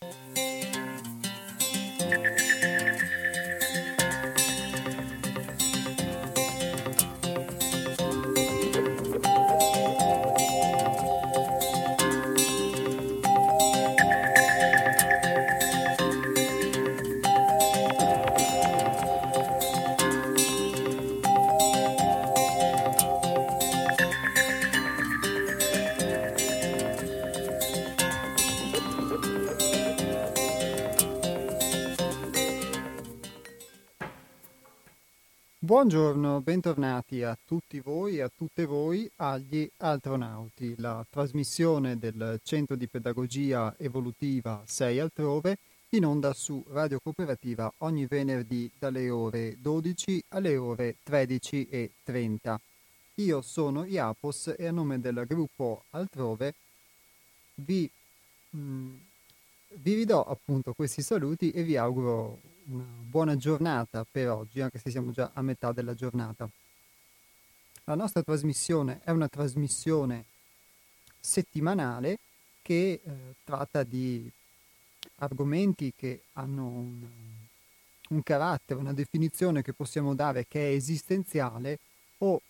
Música Buongiorno, bentornati a tutti voi e a tutte voi agli Altronauti, la trasmissione del Centro di Pedagogia Evolutiva 6 altrove in onda su Radio Cooperativa ogni venerdì dalle ore 12 alle ore 13.30. Io sono Iapos e a nome del gruppo Altrove vi, mh, mm, vi ridò appunto questi saluti e vi auguro una buona giornata per oggi, anche se siamo già a metà della giornata. La nostra trasmissione è una trasmissione settimanale che eh, tratta di argomenti che hanno un, un carattere, una definizione che possiamo dare che è esistenziale o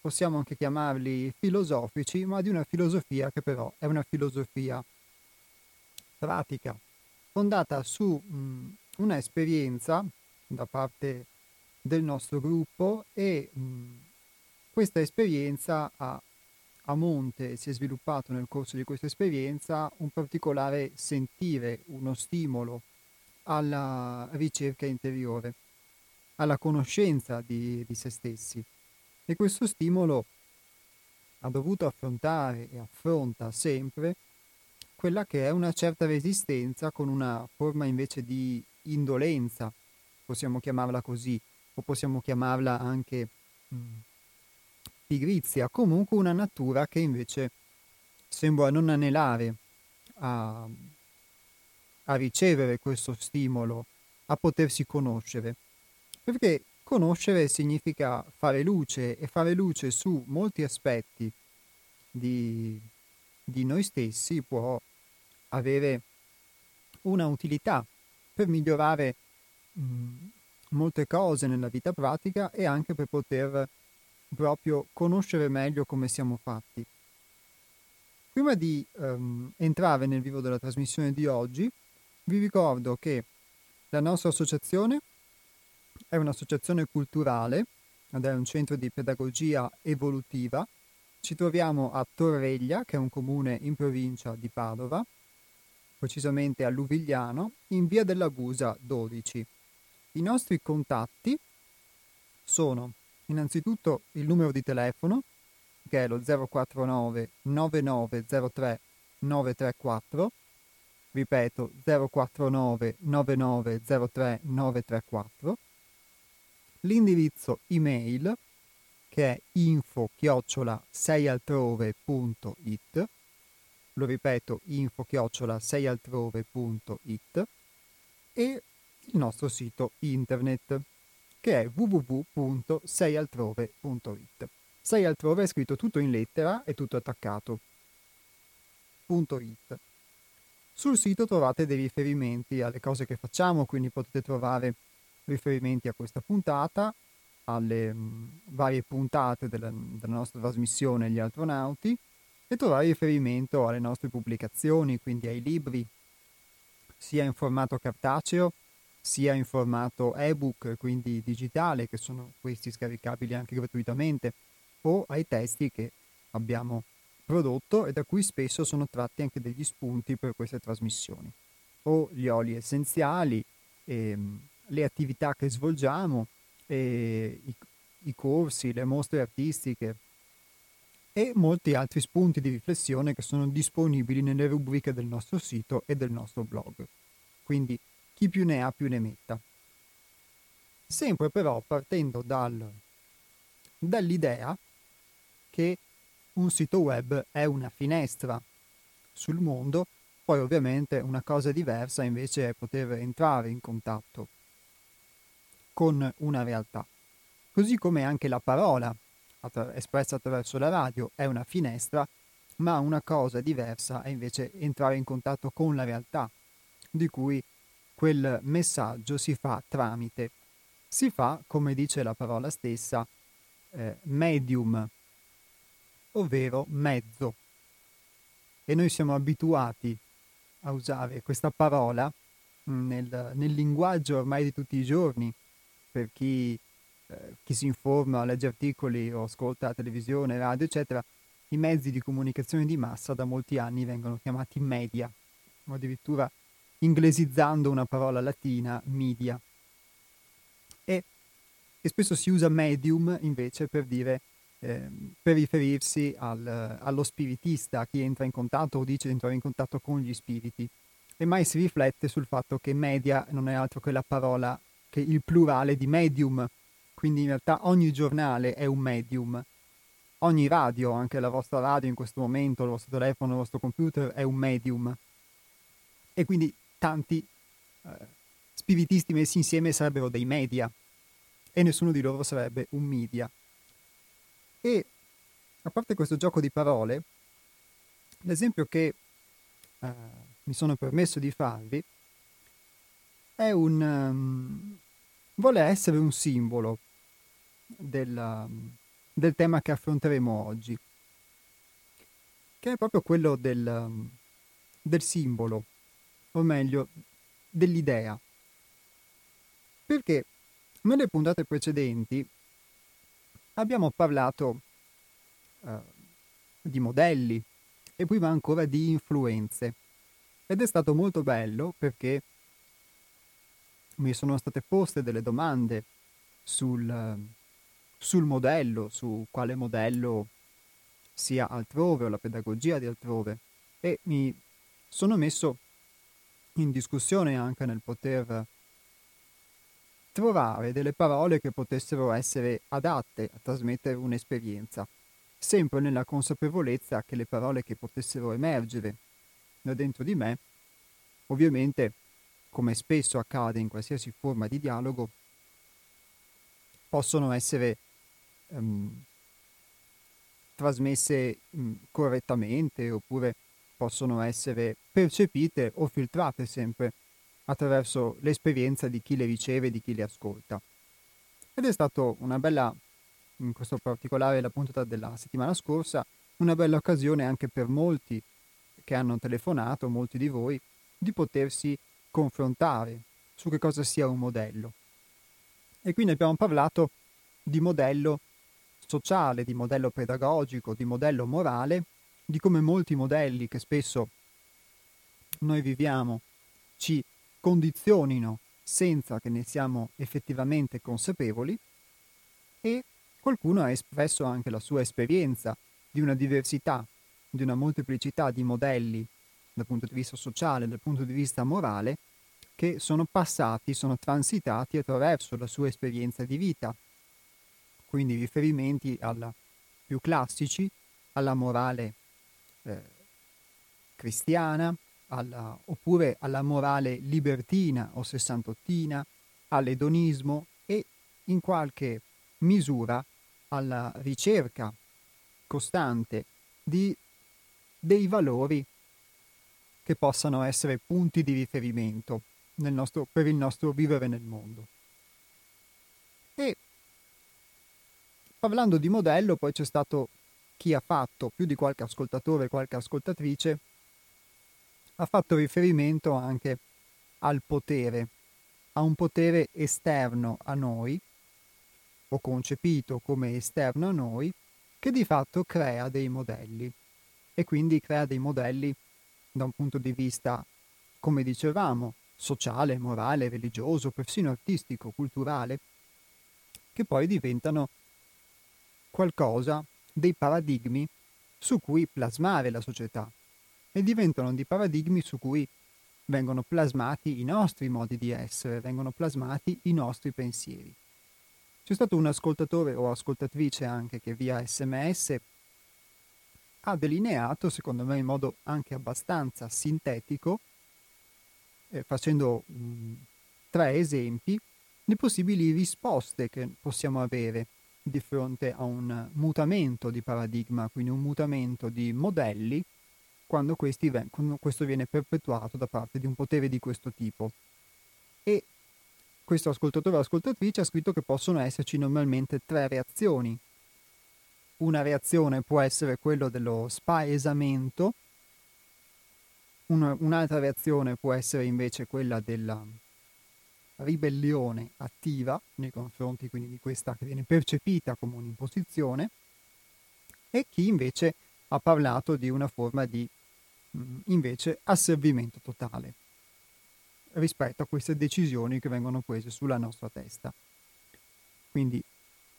possiamo anche chiamarli filosofici, ma di una filosofia che però è una filosofia pratica, fondata su mh, una esperienza da parte del nostro gruppo e mh, questa esperienza ha a monte si è sviluppato nel corso di questa esperienza un particolare sentire, uno stimolo alla ricerca interiore, alla conoscenza di, di se stessi. E questo stimolo ha dovuto affrontare e affronta sempre quella che è una certa resistenza con una forma invece di indolenza, possiamo chiamarla così, o possiamo chiamarla anche mh, mm, pigrizia, comunque una natura che invece sembra non anelare a, a ricevere questo stimolo, a potersi conoscere. Perché conoscere significa fare luce e fare luce su molti aspetti di, di noi stessi può avere una utilità per migliorare mh, molte cose nella vita pratica e anche per poter proprio conoscere meglio come siamo fatti. Prima di um, entrare nel vivo della trasmissione di oggi, vi ricordo che la nostra associazione è un'associazione culturale ed è un centro di pedagogia evolutiva. Ci troviamo a Torreglia, che è un comune in provincia di Padova, precisamente a Luvigliano, in via della Gusa 12. I nostri contatti sono innanzitutto il numero di telefono, che è lo 049 9903 934, ripeto 049 9903 934, l'indirizzo email che è info chiocciola 6altrove.it lo ripeto, info chiocciola seialtrove.it e il nostro sito internet che è www.seialtrove.it. Sei altrove è scritto tutto in lettera e tutto attaccato. .it. Sul sito trovate dei riferimenti alle cose che facciamo, quindi potete trovare riferimenti a questa puntata, alle mh, varie puntate della, della nostra trasmissione Gli Astronauti, e trovare riferimento alle nostre pubblicazioni, quindi ai libri, sia in formato cartaceo, sia in formato ebook, quindi digitale, che sono questi scaricabili anche gratuitamente, o ai testi che abbiamo prodotto e da cui spesso sono tratti anche degli spunti per queste trasmissioni, o gli oli essenziali, ehm, le attività che svolgiamo, i, i corsi, le mostre artistiche, e molti altri spunti di riflessione che sono disponibili nelle rubriche del nostro sito e del nostro blog. Quindi chi più ne ha più ne metta. Sempre però partendo dal, dall'idea che un sito web è una finestra sul mondo, poi ovviamente una cosa diversa invece è poter entrare in contatto con una realtà. Così come anche la parola attra- espressa attraverso la radio è una finestra, ma una cosa diversa è invece entrare in contatto con la realtà, di cui quel messaggio si fa tramite. Si fa, come dice la parola stessa, eh, medium, ovvero mezzo. E noi siamo abituati a usare questa parola mm, nel, nel linguaggio ormai di tutti i giorni, per chi, eh, chi si informa, legge articoli o ascolta televisione, radio, eccetera, i mezzi di comunicazione di massa da molti anni vengono chiamati media, o addirittura inglesizzando una parola latina, media. E, e spesso si usa medium invece per dire eh, per riferirsi al, allo spiritista, a chi entra in contatto o dice di entrare in contatto con gli spiriti. E mai si riflette sul fatto che media non è altro che la parola, che il plurale di medium, quindi in realtà ogni giornale è un medium, ogni radio, anche la vostra radio in questo momento, il vostro telefono, il vostro computer è un medium. E quindi tanti eh, spiritisti messi insieme sarebbero dei media e nessuno di loro sarebbe un media. E a parte questo gioco di parole, l'esempio che eh, mi sono permesso di farvi è un... Um, vuole essere un simbolo del, um, del, tema che affronteremo oggi, che è proprio quello del, um, del simbolo, o meglio, dell'idea. Perché nelle puntate precedenti abbiamo parlato uh, di modelli e prima ancora di influenze. Ed è stato molto bello perché mi sono state poste delle domande sul, sul modello, su quale modello sia altrove o la pedagogia di altrove. E mi sono messo in discussione anche nel poter trovare delle parole che potessero essere adatte a trasmettere un'esperienza, sempre nella consapevolezza che le parole che potessero emergere da dentro di me, ovviamente, come spesso accade in qualsiasi forma di dialogo, possono essere um, trasmesse um, correttamente oppure possono essere percepite o filtrate sempre attraverso l'esperienza di chi le riceve e di chi le ascolta. Ed è stata una bella, in questo particolare la puntata della settimana scorsa, una bella occasione anche per molti che hanno telefonato, molti di voi, di potersi confrontare su che cosa sia un modello. E quindi abbiamo parlato di modello sociale, di modello pedagogico, di modello morale, di come molti modelli che spesso noi viviamo ci condizionino senza che ne siamo effettivamente consapevoli e qualcuno ha espresso anche la sua esperienza di una diversità, di una molteplicità di modelli dal punto di vista sociale, dal punto di vista morale, che sono passati, sono transitati attraverso la sua esperienza di vita. Quindi riferimenti alla, più classici alla morale eh, cristiana, alla, oppure alla morale libertina o sessantottina, all'edonismo e in qualche misura alla ricerca costante di dei valori che possano essere punti di riferimento nostro, per il nostro vivere nel mondo. E parlando di modello, poi c'è stato chi ha fatto, più di qualche ascoltatore, qualche ascoltatrice, ha fatto riferimento anche al potere, a un potere esterno a noi, o concepito come esterno a noi, che di fatto crea dei modelli. E quindi crea dei modelli da un punto di vista, come dicevamo, sociale, morale, religioso, persino artistico, culturale, che poi diventano qualcosa, dei paradigmi su cui plasmare la società, e diventano dei paradigmi su cui vengono plasmati i nostri modi di essere, vengono plasmati i nostri pensieri. C'è stato un ascoltatore o ascoltatrice anche che via sms ha delineato, secondo me in modo anche abbastanza sintetico, eh, facendo mh, tre esempi, le possibili risposte che possiamo avere di fronte a un mutamento di paradigma, quindi un mutamento di modelli quando, quando questo viene perpetuato da parte di un potere di questo tipo. E questo ascoltatore o ascoltatrice ha scritto che possono esserci normalmente tre reazioni. Una reazione può essere quello dello spaesamento, un'altra reazione può essere invece quella della ribellione attiva nei confronti quindi di questa che viene percepita come un'imposizione e chi invece ha parlato di una forma di invece asservimento totale rispetto a queste decisioni che vengono prese sulla nostra testa. Quindi,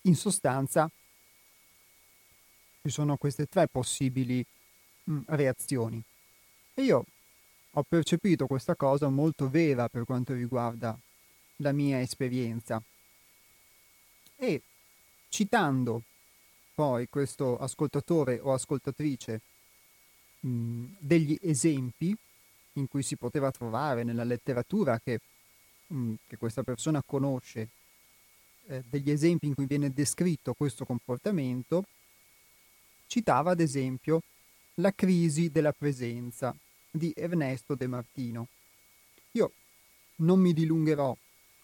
in sostanza, ci sono queste tre possibili mh, reazioni. E io ho percepito questa cosa molto vera per quanto riguarda la mia esperienza. E citando poi questo ascoltatore o ascoltatrice mh, mm, degli esempi in cui si poteva trovare nella letteratura che, mh, mm, che questa persona conosce, eh, degli esempi in cui viene descritto questo comportamento, citava ad esempio la crisi della presenza di Ernesto De Martino. Io non mi dilungherò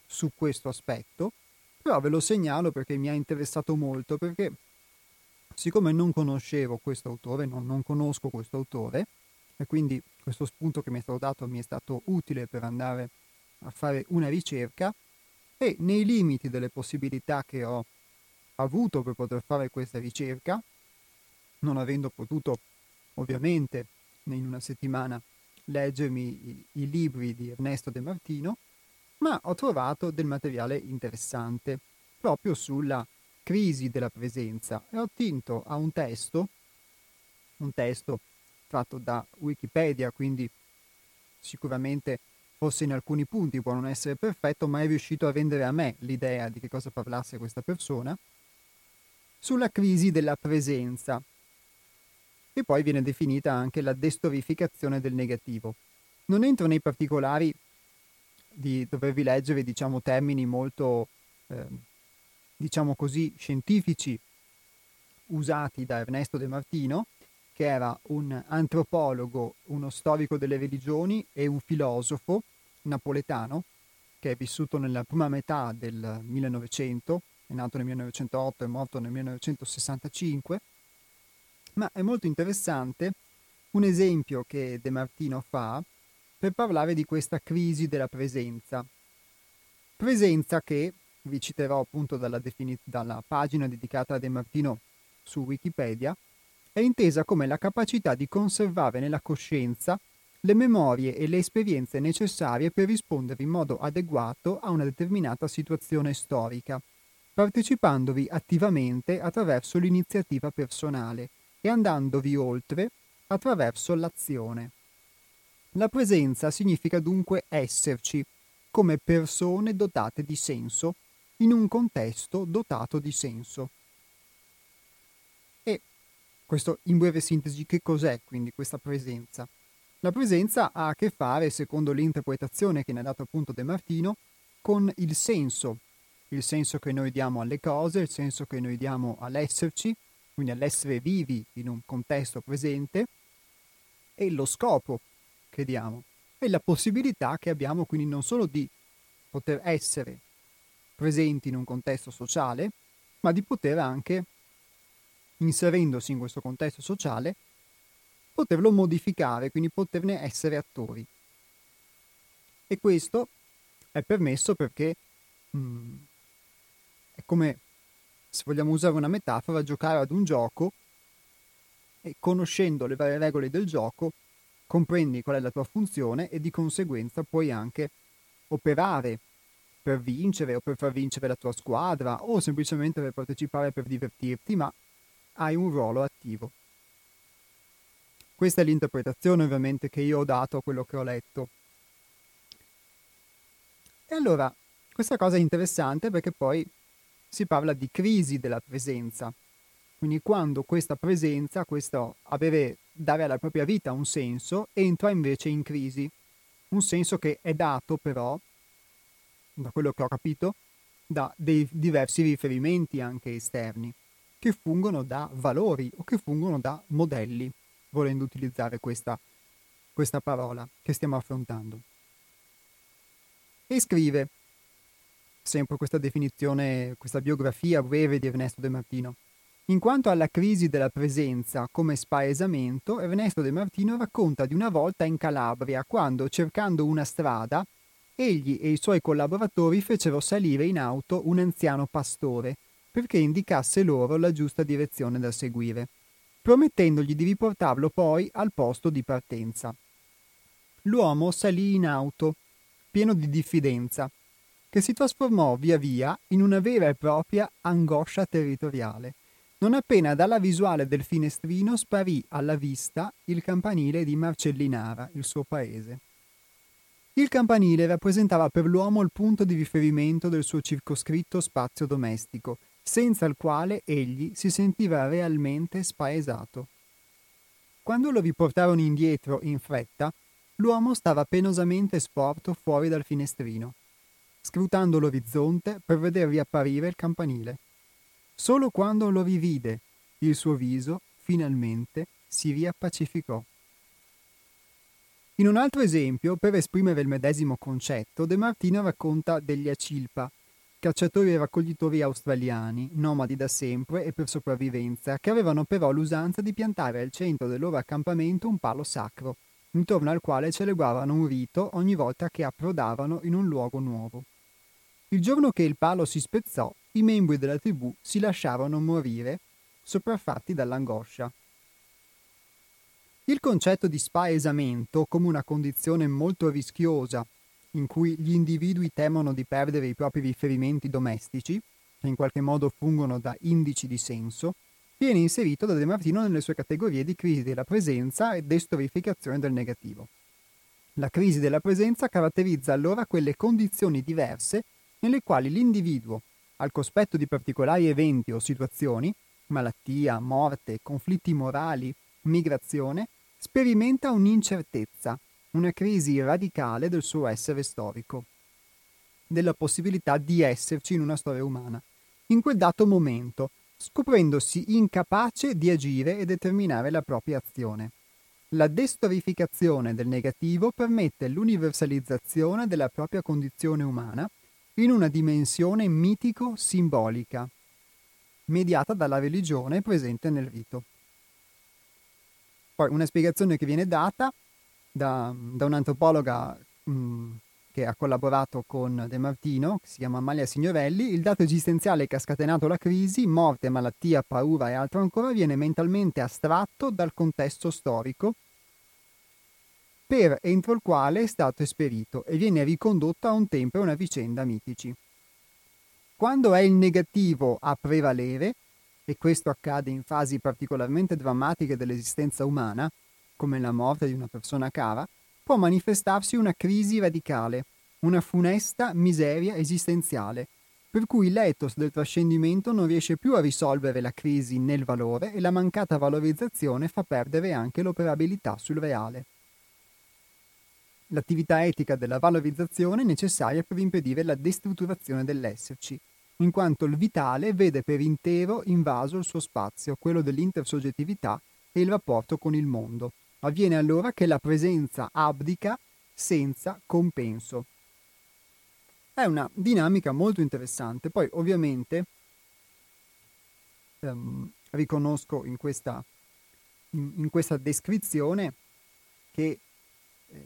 su questo aspetto, però ve lo segnalo perché mi ha interessato molto, perché siccome non conoscevo questo autore, non, non conosco questo autore, e quindi questo spunto che mi è stato dato mi è stato utile per andare a fare una ricerca e nei limiti delle possibilità che ho avuto per poter fare questa ricerca, non avendo potuto ovviamente in una settimana leggermi i, i libri di Ernesto De Martino, ma ho trovato del materiale interessante proprio sulla crisi della presenza e ho attinto a un testo, un testo tratto da Wikipedia, quindi sicuramente forse in alcuni punti può non essere perfetto, ma è riuscito a rendere a me l'idea di che cosa parlasse questa persona, sulla crisi della presenza, e poi viene definita anche la destorificazione del negativo. Non entro nei particolari di dovervi leggere, diciamo, termini molto, eh, diciamo così, scientifici usati da Ernesto De Martino, che era un antropologo, uno storico delle religioni e un filosofo napoletano che è vissuto nella prima metà del 1900, è nato nel 1908 e morto nel 1965 ma è molto interessante un esempio che De Martino fa per parlare di questa crisi della presenza. Presenza che, vi citerò appunto dalla, defini- dalla pagina dedicata a De Martino su Wikipedia, è intesa come la capacità di conservare nella coscienza le memorie e le esperienze necessarie per rispondere in modo adeguato a una determinata situazione storica, partecipandovi attivamente attraverso l'iniziativa personale e andandovi oltre attraverso l'azione. La presenza significa dunque esserci come persone dotate di senso in un contesto dotato di senso. E questo in breve sintesi che cos'è quindi questa presenza? La presenza ha a che fare, secondo l'interpretazione che ne ha dato appunto De Martino, con il senso, il senso che noi diamo alle cose, il senso che noi diamo all'esserci, quindi all'essere vivi in un contesto presente, e lo scopo che diamo, e la possibilità che abbiamo quindi non solo di poter essere presenti in un contesto sociale, ma di poter anche, inserendosi in questo contesto sociale, poterlo modificare, quindi poterne essere attori. E questo è permesso perché mh, mm, è come se vogliamo usare una metafora, giocare ad un gioco e conoscendo le varie regole del gioco comprendi qual è la tua funzione e di conseguenza puoi anche operare per vincere o per far vincere la tua squadra o semplicemente per partecipare per divertirti, ma hai un ruolo attivo. Questa è l'interpretazione ovviamente che io ho dato a quello che ho letto. E allora, questa cosa è interessante perché poi si parla di crisi della presenza. Quindi quando questa presenza, questo avere, dare alla propria vita un senso, entra invece in crisi. Un senso che è dato però, da quello che ho capito, da dei diversi riferimenti anche esterni, che fungono da valori o che fungono da modelli. volendo utilizzare questa, questa parola che stiamo affrontando. E scrive, sempre questa definizione, questa biografia breve di Ernesto De Martino. In quanto alla crisi della presenza come spaesamento, Ernesto De Martino racconta di una volta in Calabria, quando, cercando una strada, egli e i suoi collaboratori fecero salire in auto un anziano pastore, perché indicasse loro la giusta direzione da seguire, promettendogli di riportarlo poi al posto di partenza. L'uomo salì in auto, pieno di diffidenza, che si trasformò via via in una vera e propria angoscia territoriale, non appena dalla visuale del finestrino sparì alla vista il campanile di Marcellinara, il suo paese. Il campanile rappresentava per l'uomo il punto di riferimento del suo circoscritto spazio domestico, senza il quale egli si sentiva realmente spaesato. Quando lo riportarono indietro in fretta, l'uomo stava penosamente sporto fuori dal finestrino, scrutando l'orizzonte per veder riapparire il campanile. Solo quando lo rivide, il suo viso, finalmente, si riappacificò. In un altro esempio, per esprimere il medesimo concetto, De Martino racconta degli Acilpa, cacciatori e raccoglitori australiani, nomadi da sempre e per sopravvivenza, che avevano però l'usanza di piantare al centro del loro accampamento un palo sacro, intorno al quale celebravano un rito ogni volta che approdavano in un luogo nuovo. Il giorno che il palo si spezzò, i membri della tribù si lasciarono morire, sopraffatti dall'angoscia. Il concetto di spaesamento come una condizione molto rischiosa in cui gli individui temono di perdere i propri riferimenti domestici, che in qualche modo fungono da indici di senso, viene inserito da De Martino nelle sue categorie di crisi della presenza e destorificazione del negativo. La crisi della presenza caratterizza allora quelle condizioni diverse nelle quali l'individuo, al cospetto di particolari eventi o situazioni, malattia, morte, conflitti morali, migrazione, sperimenta un'incertezza, una crisi radicale del suo essere storico, della possibilità di esserci in una storia umana, in quel dato momento, scoprendosi incapace di agire e determinare la propria azione. La destorificazione del negativo permette l'universalizzazione della propria condizione umana in una dimensione mitico-simbolica, mediata dalla religione presente nel rito. Poi una spiegazione che viene data da, da un'antropologa mh, mm, che ha collaborato con De Martino, che si chiama Amalia Signorelli, il dato esistenziale che ha scatenato la crisi, morte, malattia, paura e altro ancora, viene mentalmente astratto dal contesto storico per entro il quale è stato esperito e viene ricondotto a un tempo e una vicenda mitici. Quando è il negativo a prevalere, e questo accade in fasi particolarmente drammatiche dell'esistenza umana, come la morte di una persona cara, può manifestarsi una crisi radicale, una funesta miseria esistenziale, per cui l'ethos del trascendimento non riesce più a risolvere la crisi nel valore e la mancata valorizzazione fa perdere anche l'operabilità sul reale. L'attività etica della valorizzazione necessaria per impedire la destrutturazione dell'esserci, in quanto il vitale vede per intero invaso il suo spazio, quello dell'intersoggettività e il rapporto con il mondo, Avviene allora che la presenza abdica senza compenso. È una dinamica molto interessante. Poi ovviamente ehm, riconosco in questa, in, in questa, descrizione che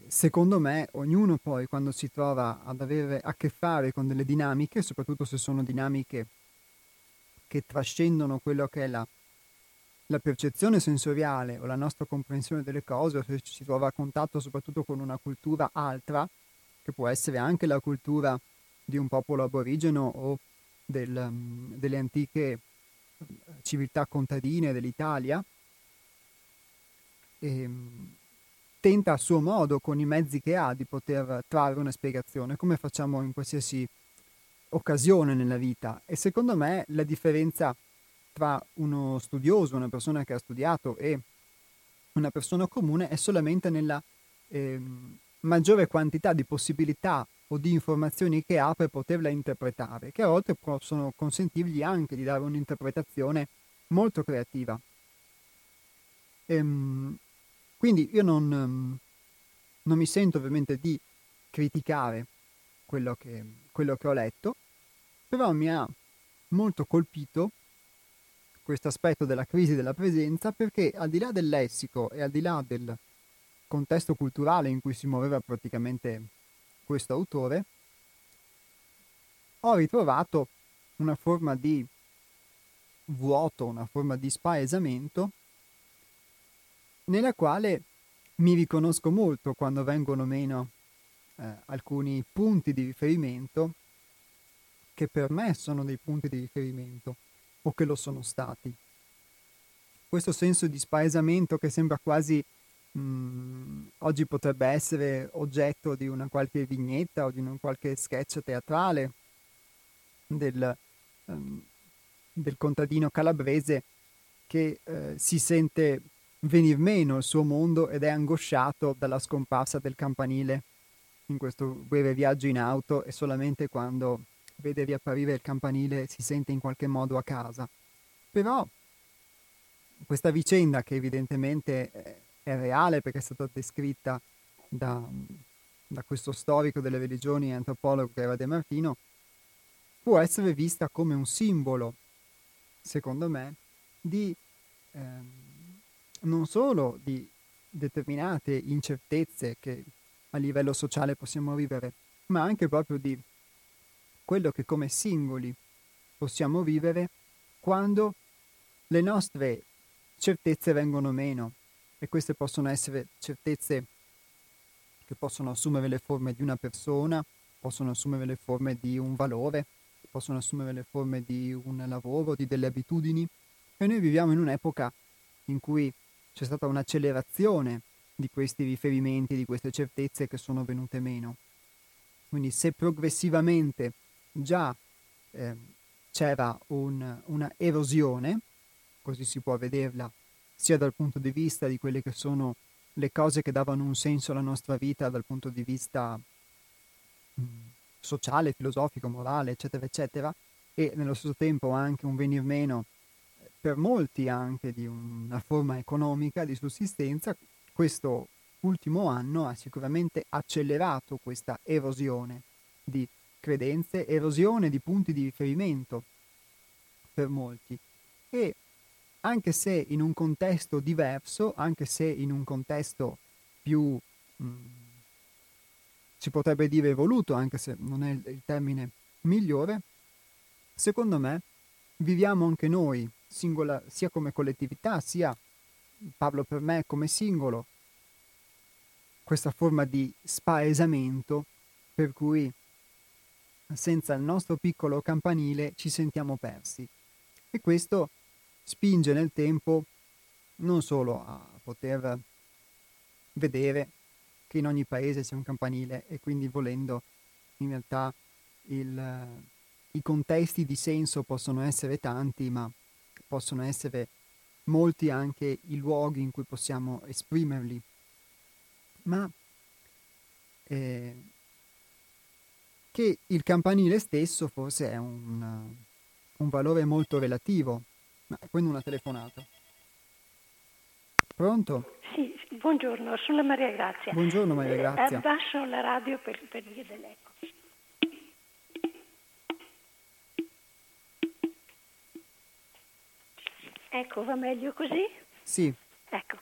secondo me ognuno poi quando si trova ad avere a che fare con delle dinamiche, soprattutto se sono dinamiche che trascendono quello che è la la percezione sensoriale o la nostra comprensione delle cose, o se si trova a contatto soprattutto con una cultura altra, che può essere anche la cultura di un popolo aborigeno o del, delle antiche civiltà contadine dell'Italia, e, um, tenta a suo modo, con i mezzi che ha, di poter trarre una spiegazione, come facciamo in qualsiasi occasione nella vita. E secondo me la differenza tra uno studioso, una persona che ha studiato e una persona comune è solamente nella eh, maggiore quantità di possibilità o di informazioni che ha per poterla interpretare, che a volte possono consentirgli anche di dare un'interpretazione molto creativa. Ehm, Quindi io non, um, non mi sento ovviamente di criticare quello che, quello che ho letto, però mi ha molto colpito questo aspetto della crisi della presenza perché al di là del lessico e al di là del contesto culturale in cui si muoveva praticamente questo autore, ho ritrovato una forma di vuoto, una forma di spaesamento nella quale mi riconosco molto quando vengono meno eh, alcuni punti di riferimento che per me sono dei punti di riferimento o che lo sono stati. Questo senso di spaesamento che sembra quasi mh, mm, oggi potrebbe essere oggetto di una qualche vignetta o di un qualche sketch teatrale del, um, del contadino calabrese che eh, si sente venir meno il suo mondo ed è angosciato dalla scomparsa del campanile in questo breve viaggio in auto e solamente quando vede riapparire il campanile si sente in qualche modo a casa. Però questa vicenda che evidentemente è reale perché è stata descritta da, da questo storico delle religioni e antropologo che era De Martino, può essere vista come un simbolo, secondo me, di ehm, non solo di determinate incertezze che a livello sociale possiamo vivere, ma anche proprio di quello che come singoli possiamo vivere quando le nostre certezze vengono meno. E queste possono essere certezze che possono assumere le forme di una persona, possono assumere le forme di un valore, possono assumere le forme di un lavoro, di delle abitudini. E noi viviamo in un'epoca in cui c'è stata un'accelerazione di questi riferimenti, di queste certezze che sono venute meno. Quindi se progressivamente già eh, c'era un, una erosione, così si può vederla sia dal punto di vista di quelle che sono le cose che davano un senso alla nostra vita dal punto di vista mm, sociale, filosofico, morale, eccetera, eccetera, e nello stesso tempo anche un venir meno per molti anche di una forma economica di sussistenza, questo ultimo anno ha sicuramente accelerato questa erosione di credenze, erosione di punti di riferimento per molti. E anche se in un contesto diverso, anche se in un contesto più, mm, si potrebbe dire evoluto, anche se non è il termine migliore, secondo me viviamo anche noi, singola, sia come collettività, sia, parlo per me, come singolo, questa forma di spaesamento per cui senza il nostro piccolo campanile ci sentiamo persi. E questo spinge nel tempo non solo a poter vedere che in ogni paese c'è un campanile e quindi volendo in realtà il, i contesti di senso possono essere tanti, ma possono essere molti anche i luoghi in cui possiamo esprimerli. Ma eh, che il campanile stesso forse è un, un valore molto relativo ma quindi una telefonata. Pronto? Sì, buongiorno, sono Maria Grazia. Buongiorno Maria Grazia. Eh, abbasso la radio per, per via dell'eco. Ecco, va meglio così? Sì. Ecco,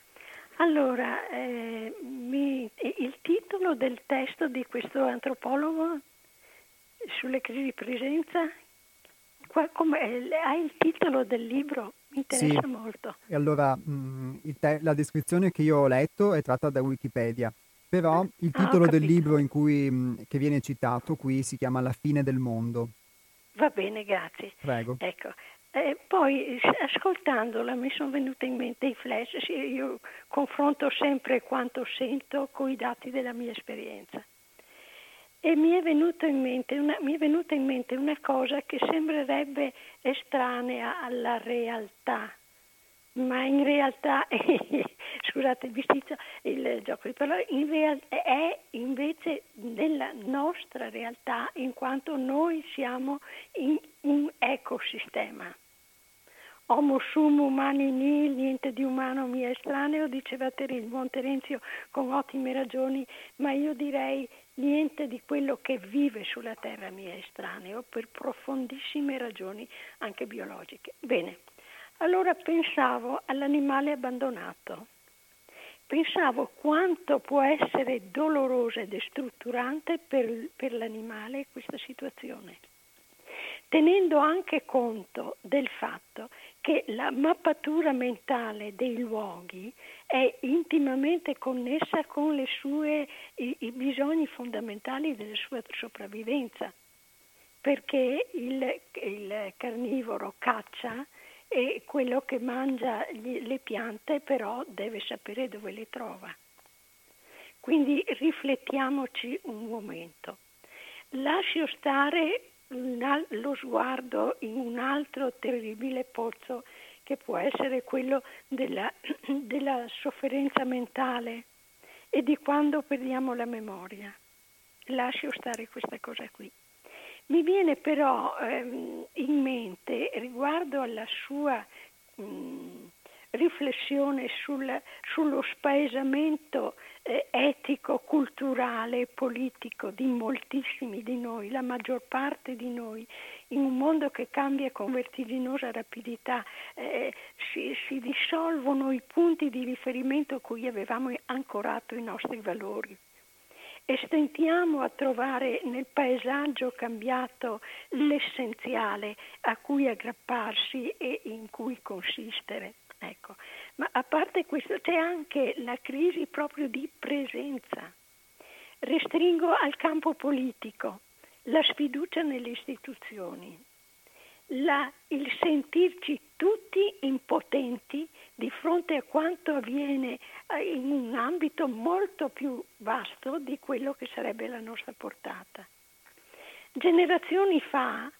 allora, eh, mi, il titolo del testo di questo antropologo sulle crisi di presenza Qua, hai il titolo del libro? Mi interessa sì. molto. E allora, mh, mm, te- la descrizione che io ho letto è tratta da Wikipedia, però il ah, titolo ah, del libro cui, mh, mm, che viene citato qui si chiama La fine del mondo. Va bene, grazie. Prego. Ecco. Eh, poi ascoltandola mi sono venute in mente i flash, io confronto sempre quanto sento con i dati della mia esperienza. E mi è, venuta in mente una, in mente una cosa che sembrerebbe estranea alla realtà, ma in realtà, scusate il bisticcio, il gioco di parole, in real, è invece nella nostra realtà in quanto noi siamo in un ecosistema. Homo sum umani nil, niente di umano mi è estraneo, diceva il Monterenzio con ottime ragioni, ma io direi niente di quello che vive sulla terra mi è estraneo per profondissime ragioni anche biologiche. Bene, allora pensavo all'animale abbandonato. Pensavo quanto può essere dolorosa e destrutturante per, per l'animale questa situazione tenendo anche conto del fatto che la mappatura mentale dei luoghi è intimamente connessa con sue, i, i, bisogni fondamentali della sua sopravvivenza, perché il, il carnivoro caccia e quello che mangia gli, le piante però deve sapere dove le trova. Quindi riflettiamoci un momento. Lascio stare lo sguardo in un altro terribile pozzo che può essere quello della, della sofferenza mentale e di quando perdiamo la memoria. Lascio stare questa cosa qui. Mi viene però ehm, in mente riguardo alla sua mh, riflessione sul, sullo spaesamento eh, etico, culturale e politico di moltissimi di noi, la maggior parte di noi, in un mondo che cambia con vertiginosa rapidità, eh, si, si, dissolvono i punti di riferimento a cui avevamo ancorato i nostri valori. E stentiamo a trovare nel paesaggio cambiato l'essenziale a cui aggrapparsi e in cui consistere. Ecco. Ma a parte questo c'è anche la crisi proprio di presenza. Restringo al campo politico la sfiducia nelle istituzioni, la, il sentirci tutti impotenti di fronte a quanto avviene eh, in un ambito molto più vasto di quello che sarebbe la nostra portata. Generazioni fa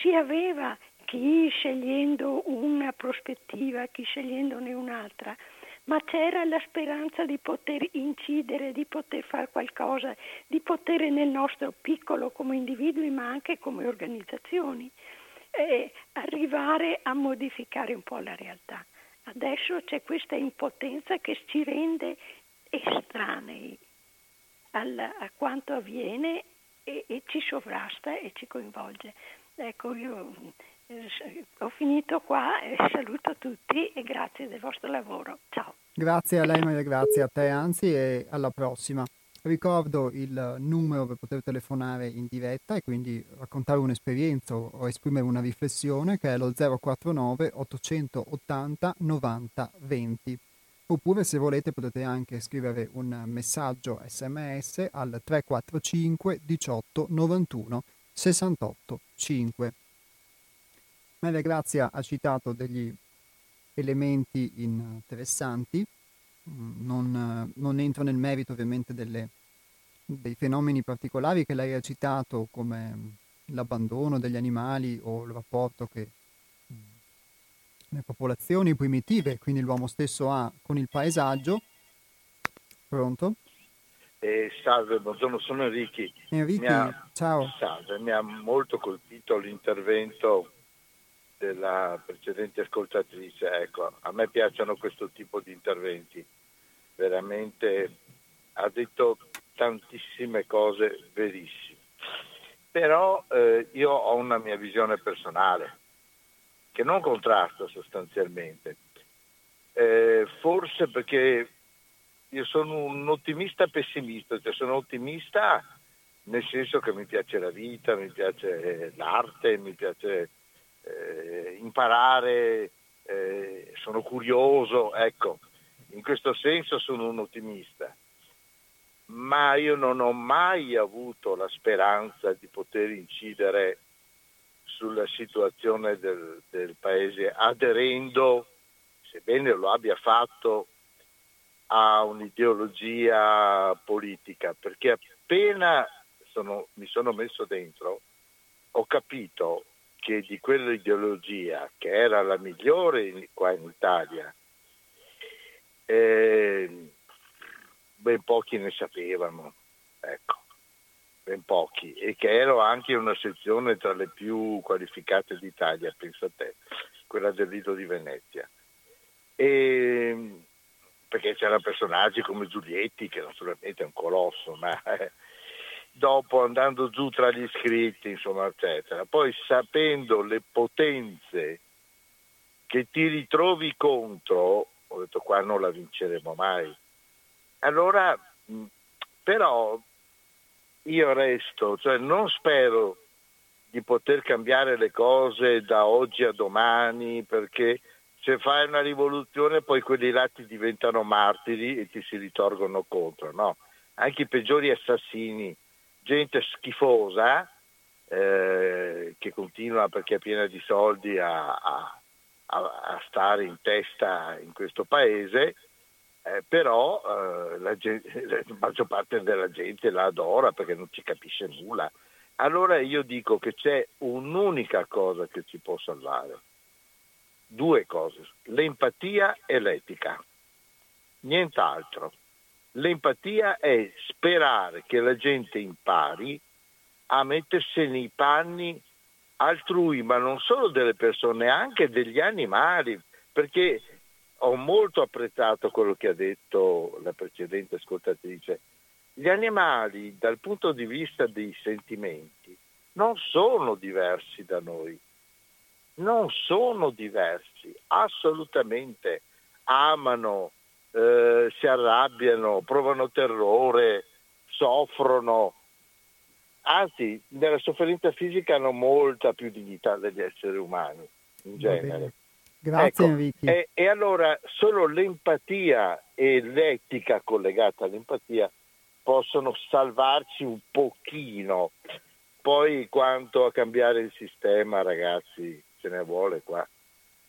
si aveva chi scegliendo una prospettiva, chi scegliendone un'altra, ma c'era la speranza di poter incidere, di poter fare qualcosa, di poter nel nostro piccolo come individui, ma anche come organizzazioni, eh, arrivare a modificare un po' la realtà. Adesso c'è questa impotenza che ci rende estranei al, a quanto avviene e, e ci sovrasta e ci coinvolge. Ecco, io ho finito qua e saluto tutti e grazie del vostro lavoro. Ciao. Grazie a lei Maria, grazie a te anzi e alla prossima. Ricordo il numero per poter telefonare in diretta e quindi raccontare un'esperienza o esprimere una riflessione che è lo 049 880 90 20. Oppure se volete potete anche scrivere un messaggio sms al 345 18 91 68 5. Maria Grazia ha citato degli elementi interessanti, mm, non, non entro nel merito ovviamente delle, dei fenomeni particolari che lei ha citato come l'abbandono degli animali o il rapporto che mm, le popolazioni primitive, quindi l'uomo stesso ha con il paesaggio. Pronto? Eh, salve, buongiorno, sono Enrichi. Enrichi, ha, ciao. Salve, mi ha molto colpito l'intervento della precedente ascoltatrice. Ecco, a me piacciono questo tipo di interventi. Veramente ha detto tantissime cose verissime. Però eh, io ho una mia visione personale, che non contrasta sostanzialmente. Eh, forse perché io sono un ottimista pessimista, cioè sono ottimista nel senso che mi piace la vita, mi piace l'arte, mi piace eh, imparare, eh, sono curioso, ecco, in questo senso sono un ottimista, ma io non ho mai avuto la speranza di poter incidere sulla situazione del, del paese aderendo, sebbene lo abbia fatto, a un'ideologia politica, perché appena sono, mi sono messo dentro ho capito che di quell'ideologia, che era la migliore in, qua in Italia, eh, ben pochi ne sapevano. Ecco. ben pochi, e che ero anche una sezione tra le più qualificate d'Italia, penso a te, quella del Lido di Venezia. E, perché c'erano personaggi come Giulietti, che naturalmente è un colosso, ma eh, dopo andando giù tra gli iscritti, insomma, eccetera. Poi sapendo le potenze che ti ritrovi contro, ho detto qua non la vinceremo mai. Allora, però io resto, cioè non spero di poter cambiare le cose da oggi a domani perché se fai una rivoluzione poi quelli là ti diventano martiri e ti si ritorgono contro, no? Anche i peggiori assassini, gente schifosa eh, che continua perché è piena di soldi a, a, a stare in testa in questo paese, eh, però eh, la, gente, la, maggior parte della gente la adora perché non ci capisce nulla. Allora io dico che c'è un'unica cosa che ci può salvare, due cose, l'empatia e l'etica, nient'altro. L'empatia è sperare che la gente impari a mettersi nei panni altrui, ma non solo delle persone, anche degli animali, perché ho molto apprezzato quello che ha detto la precedente ascoltatrice. Gli animali dal punto di vista dei sentimenti non sono diversi da noi, non sono diversi, assolutamente amano, eh, si arrabbiano, provano terrore, soffrono, anzi nella sofferenza fisica hanno molta più dignità degli esseri umani in genere. Grazie ecco, Enrico. E, e, allora solo l'empatia e l'etica collegata all'empatia possono salvarci un pochino. Poi quanto a cambiare il sistema, ragazzi, ce ne vuole qua.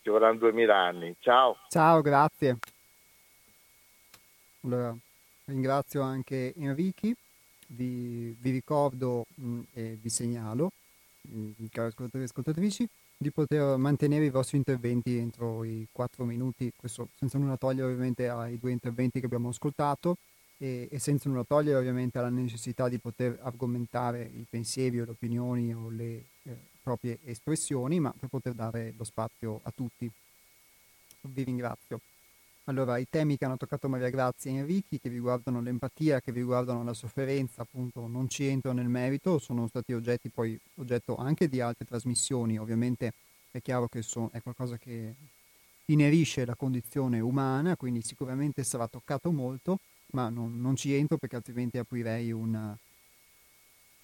Ci vorranno duemila anni. Ciao. Ciao, grazie. Allora, ringrazio anche Enrichi, vi, vi ricordo mh, mm, e vi segnalo, mh, mm, cari ascoltatori e ascoltatrici, di poter mantenere i vostri interventi entro i 4 minuti, questo senza nulla togliere ovviamente ai due interventi che abbiamo ascoltato e, e senza nulla togliere ovviamente alla necessità di poter argomentare i pensieri o le opinioni o le eh, proprie espressioni, ma per poter dare lo spazio a tutti. Vi ringrazio. Allora, i temi che hanno toccato Maria Grazia e Enrichi, che riguardano l'empatia, che riguardano la sofferenza, appunto non ci entro nel merito, sono stati oggetti poi oggetto anche di altre trasmissioni, ovviamente è chiaro che so, è qualcosa che inerisce la condizione umana, quindi sicuramente sarà toccato molto, ma non, non ci entro perché altrimenti aprirei un,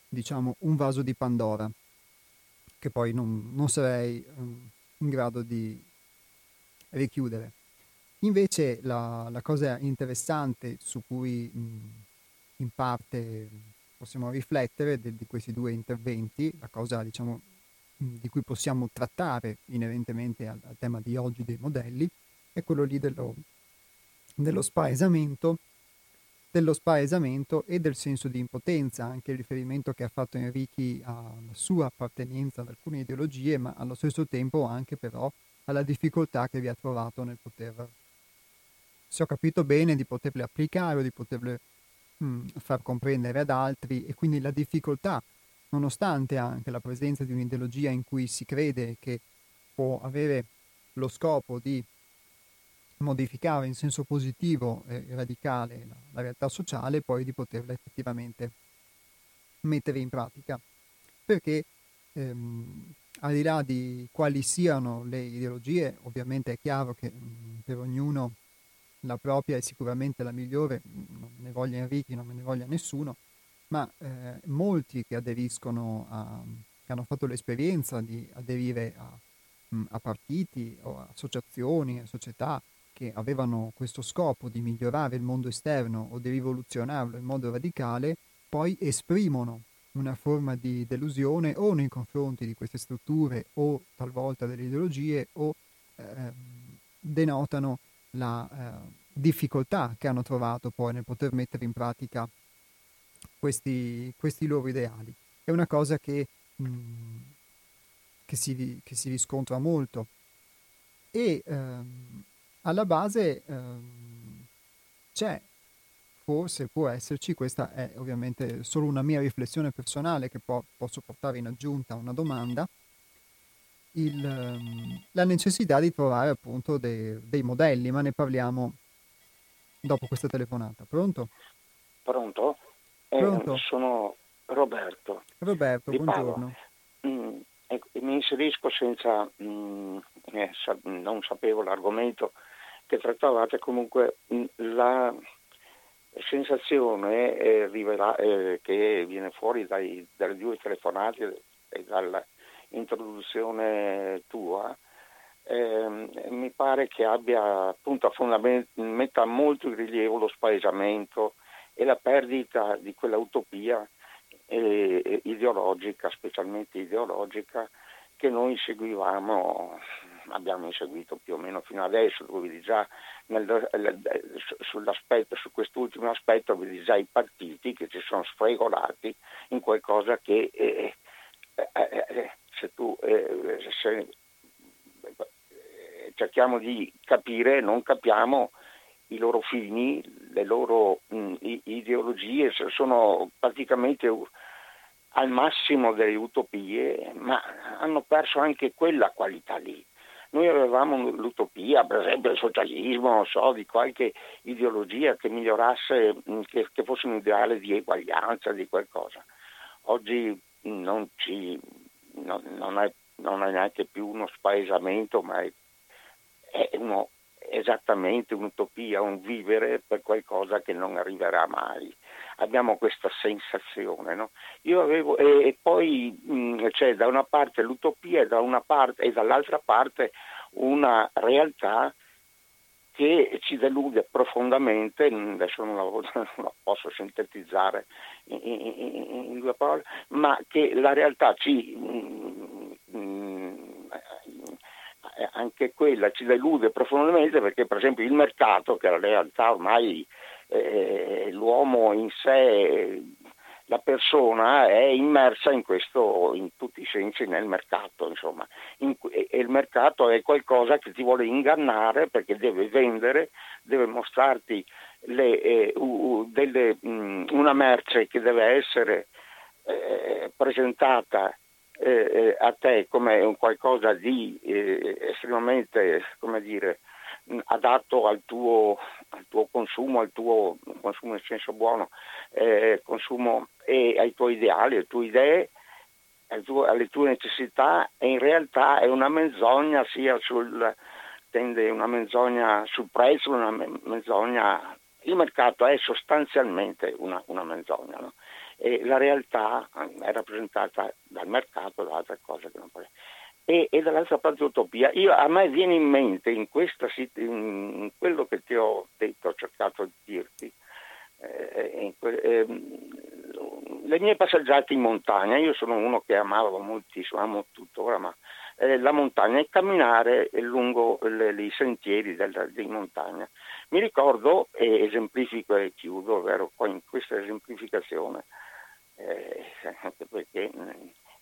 diciamo, un vaso di Pandora, che poi non, non sarei um, in grado di richiudere. Invece la, la cosa interessante su cui mh, in parte possiamo riflettere de, di questi due interventi, la cosa diciamo, di cui possiamo trattare inerentemente al, al, tema di oggi dei modelli, è quello lì dello, dello spaesamento dello spaesamento e del senso di impotenza, anche il riferimento che ha fatto Enrichi alla sua appartenenza ad alcune ideologie, ma allo stesso tempo anche però alla difficoltà che vi ha trovato nel poter se ho capito bene, di poterle applicare o di poterle mh, mm, far comprendere ad altri e quindi la difficoltà, nonostante anche la presenza di un'ideologia in cui si crede che può avere lo scopo di modificare in senso positivo e radicale la, la realtà sociale, poi di poterla effettivamente mettere in pratica. Perché ehm, al di là di quali siano le ideologie, ovviamente è chiaro che mh, mm, per ognuno la propria è sicuramente la migliore, non ne voglia Enrichi, non me ne voglia nessuno, ma eh, molti che aderiscono a, che hanno fatto l'esperienza di aderire a, mm, a partiti o associazioni, società che avevano questo scopo di migliorare il mondo esterno o di rivoluzionarlo in modo radicale, poi esprimono una forma di delusione o nei confronti di queste strutture o talvolta delle ideologie o eh, denotano la eh, difficoltà che hanno trovato poi nel poter mettere in pratica questi, questi loro ideali. È una cosa che, mh, mm, che, si, che, si, riscontra molto e ehm, alla base ehm, c'è forse può esserci, questa è ovviamente solo una mia riflessione personale che po- posso portare in aggiunta a una domanda, il, ehm, la necessità di trovare appunto dei, dei, modelli, ma ne parliamo dopo questa telefonata. Pronto? Pronto? Eh, Pronto? sono Roberto. Roberto, buongiorno. Mm, ecco, mi inserisco senza, mm, eh, sa- non sapevo l'argomento che trattavate, comunque mm, la sensazione eh, rivela- eh, che viene fuori dai, dalle due telefonate e dall'introduzione tua eh, mi pare che abbia appunto fondament- metta molto in rilievo lo spaesamento e la perdita di quella utopia eh, ideologica, specialmente ideologica, che noi seguivamo, abbiamo inseguito più o meno fino adesso, dove già nel, sull'aspetto, su quest'ultimo aspetto vedi già i partiti che si sono sfregolati in qualcosa che eh, eh, eh, eh se tu eh, se, cerchiamo di capire, non capiamo i loro fini, le loro mh, ideologie, sono praticamente al massimo delle utopie, ma hanno perso anche quella qualità lì. Noi avevamo l'utopia, per esempio il socialismo, so, di qualche ideologia che migliorasse, che, che fosse un ideale di eguaglianza, di qualcosa. Oggi non, ci, non, non, è, non è neanche più uno spaesamento, ma è, è uno, esattamente un'utopia, un vivere per qualcosa che non arriverà mai abbiamo questa sensazione. No? Avevo, e, e, poi mh, c'è da una parte l'utopia e, da parte, e dall'altra parte una realtà che ci delude profondamente, adesso non la, non la posso sintetizzare in, in, in, due parole, ma che la realtà ci, mh, mh, anche quella ci delude profondamente perché per esempio il mercato, che la realtà ormai eh, l'uomo in sé, la persona è immersa in questo, in tutti i sensi nel mercato, insomma. In, e, il mercato è qualcosa che ti vuole ingannare perché deve vendere, deve mostrarti le, eh, uh, delle, mh, una merce che deve essere eh, presentata eh, eh a te come un qualcosa di eh, estremamente, come dire, adatto al tuo, al tuo, consumo, al tuo consumo nel senso buono, eh, consumo e ai tuoi ideali, alle tue idee, alle tue necessità e in realtà è una menzogna sia sul, tende una menzogna sul prezzo, una menzogna, il mercato è sostanzialmente una, una menzogna no? e la realtà è rappresentata dal mercato da altre cose che non può e, e dall'altra parte utopia. Io, a me viene in mente in, questa, in quello che ti ho detto, ho cercato di dirti, eh, eh, le mie passeggiate in montagna, io sono uno che amava moltissimo, amo tuttora, ma eh, la montagna e camminare lungo i sentieri di montagna. Mi ricordo, e esemplifico e chiudo, vero, poi in questa esemplificazione, eh, anche perché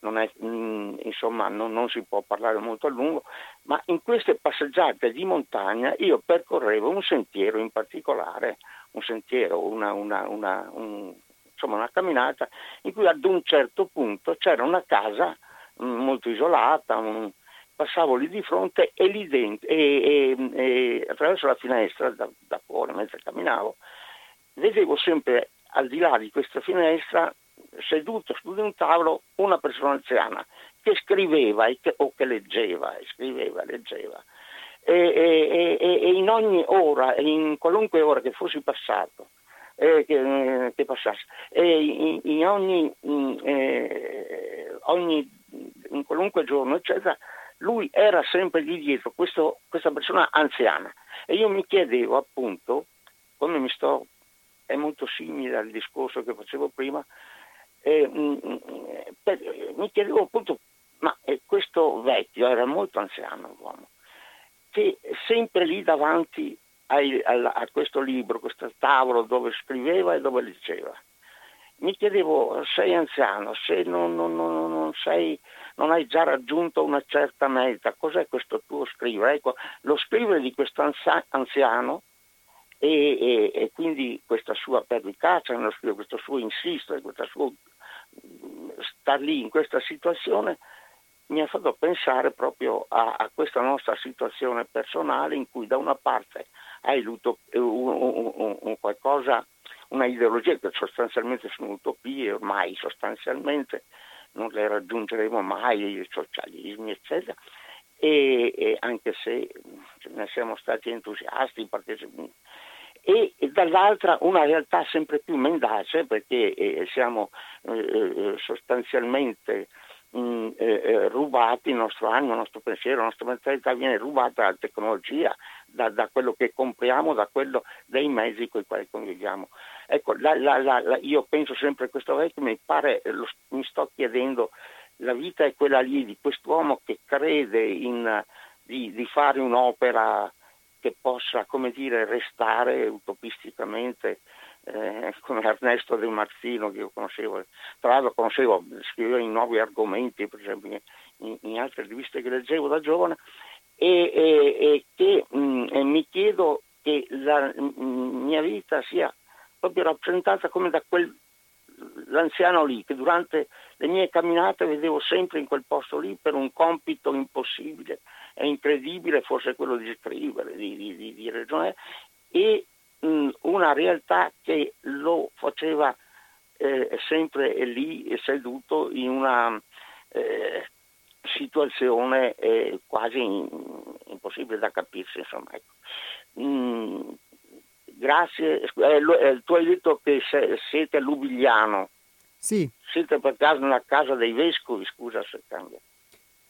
non è, mm, insomma non, non, si può parlare molto a lungo, ma in queste passeggiate di montagna io percorrevo un sentiero in particolare, un sentiero, una, una, una, un, insomma una camminata in cui ad un certo punto c'era una casa mm, molto isolata, un, passavo lì di fronte e lì dentro, e, e, e attraverso la finestra da, da fuori mentre camminavo, vedevo sempre al di là di questa finestra seduto su di un tavolo una persona anziana che scriveva che, o che leggeva, scriveva, leggeva. E, e, e, in ogni ora, in qualunque ora che fossi passato, eh, che, che, passasse, in, in, ogni, eh, ogni, in qualunque giorno, eccetera, lui era sempre lì dietro, questo, questa persona anziana. E io mi chiedevo appunto, come mi sto, è molto simile al discorso che facevo prima, eh, per, mi chiedevo appunto, ma eh, questo vecchio era molto anziano l'uomo, che sempre lì davanti ai, a, a, questo libro, questo tavolo dove scriveva e dove leggeva. Mi chiedevo, sei anziano, se non, non, non, sei, non hai già raggiunto una certa meta, cos'è questo tuo scrivere? Ecco, lo scrivere di questo anziano e, e, e quindi questa sua pervicacia, questo suo insistere, questo suo mm, star lì in questa situazione mi ha fatto pensare proprio a, a, questa nostra situazione personale in cui da una parte hai un, un, qualcosa, una ideologia che sostanzialmente sono utopie, ormai sostanzialmente non le raggiungeremo mai, i socialismi eccetera, e, e anche se ne siamo stati entusiasti, e, e, dall'altra una realtà sempre più mendace perché eh, siamo eh, eh sostanzialmente mh, mm, eh, eh, rubati, il nostro animo, il nostro pensiero, la nostra mentalità viene rubata dalla tecnologia, da, da, quello che compriamo, da quello dei mezzi con i quali conviviamo. Ecco, la, la, la, io penso sempre a questo vecchio, mi pare, lo, mi sto chiedendo la vita è quella lì di quest'uomo che crede in, di, di, fare un'opera che possa, come dire, restare utopisticamente eh, come Ernesto De Marzino che io conoscevo, tra l'altro conoscevo, scriveva in nuovi argomenti, per esempio in, in altre riviste che leggevo da giovane, e, e, e che mh, e mi chiedo che la mh, mia vita sia proprio rappresentata come da quel l'anziano lì, che durante le mie camminate vedevo sempre in quel posto lì per un compito impossibile e incredibile, forse quello di scrivere, di, di, di, di ragionare, e mh, una realtà che lo faceva eh, sempre lì seduto in una eh, situazione eh, quasi in, impossibile da capirsi. Insomma, ecco. mm, grazie, eh, eh, tu hai detto che se, siete a Lubigliano. Sì. Siete per caso nella casa dei vescovi, scusa se cambia.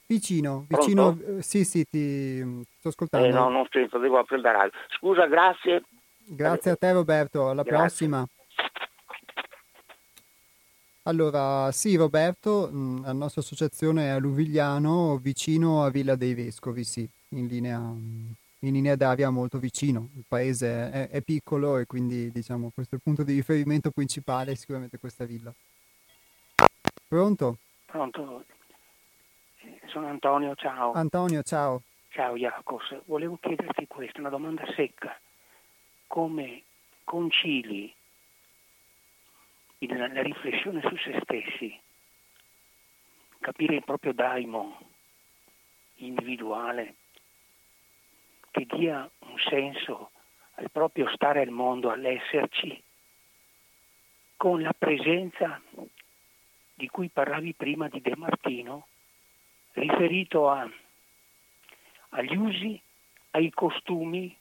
Vicino, vicino, eh, sì, sì, ti sto ascoltando. Eh, no, non sento, devo aprire la radio. Scusa, grazie. Grazie a te Roberto, alla grazie. prossima. Allora, sì Roberto, la nostra associazione è a Luvigliano, vicino a Villa dei Vescovi, sì, in linea, in linea d'aria molto vicino. Il paese è, è, piccolo e quindi diciamo questo è il punto di riferimento principale, sicuramente questa villa. Pronto? Pronto, sono Antonio, ciao. Antonio, ciao. Ciao Jacos, volevo chiederti questo, una domanda secca. Come concili la riflessione su se stessi, capire il proprio daimon individuale che dia un senso al proprio stare al mondo, all'esserci, con la presenza di cui parlavi prima di De Martino, riferito a, agli usi, ai costumi,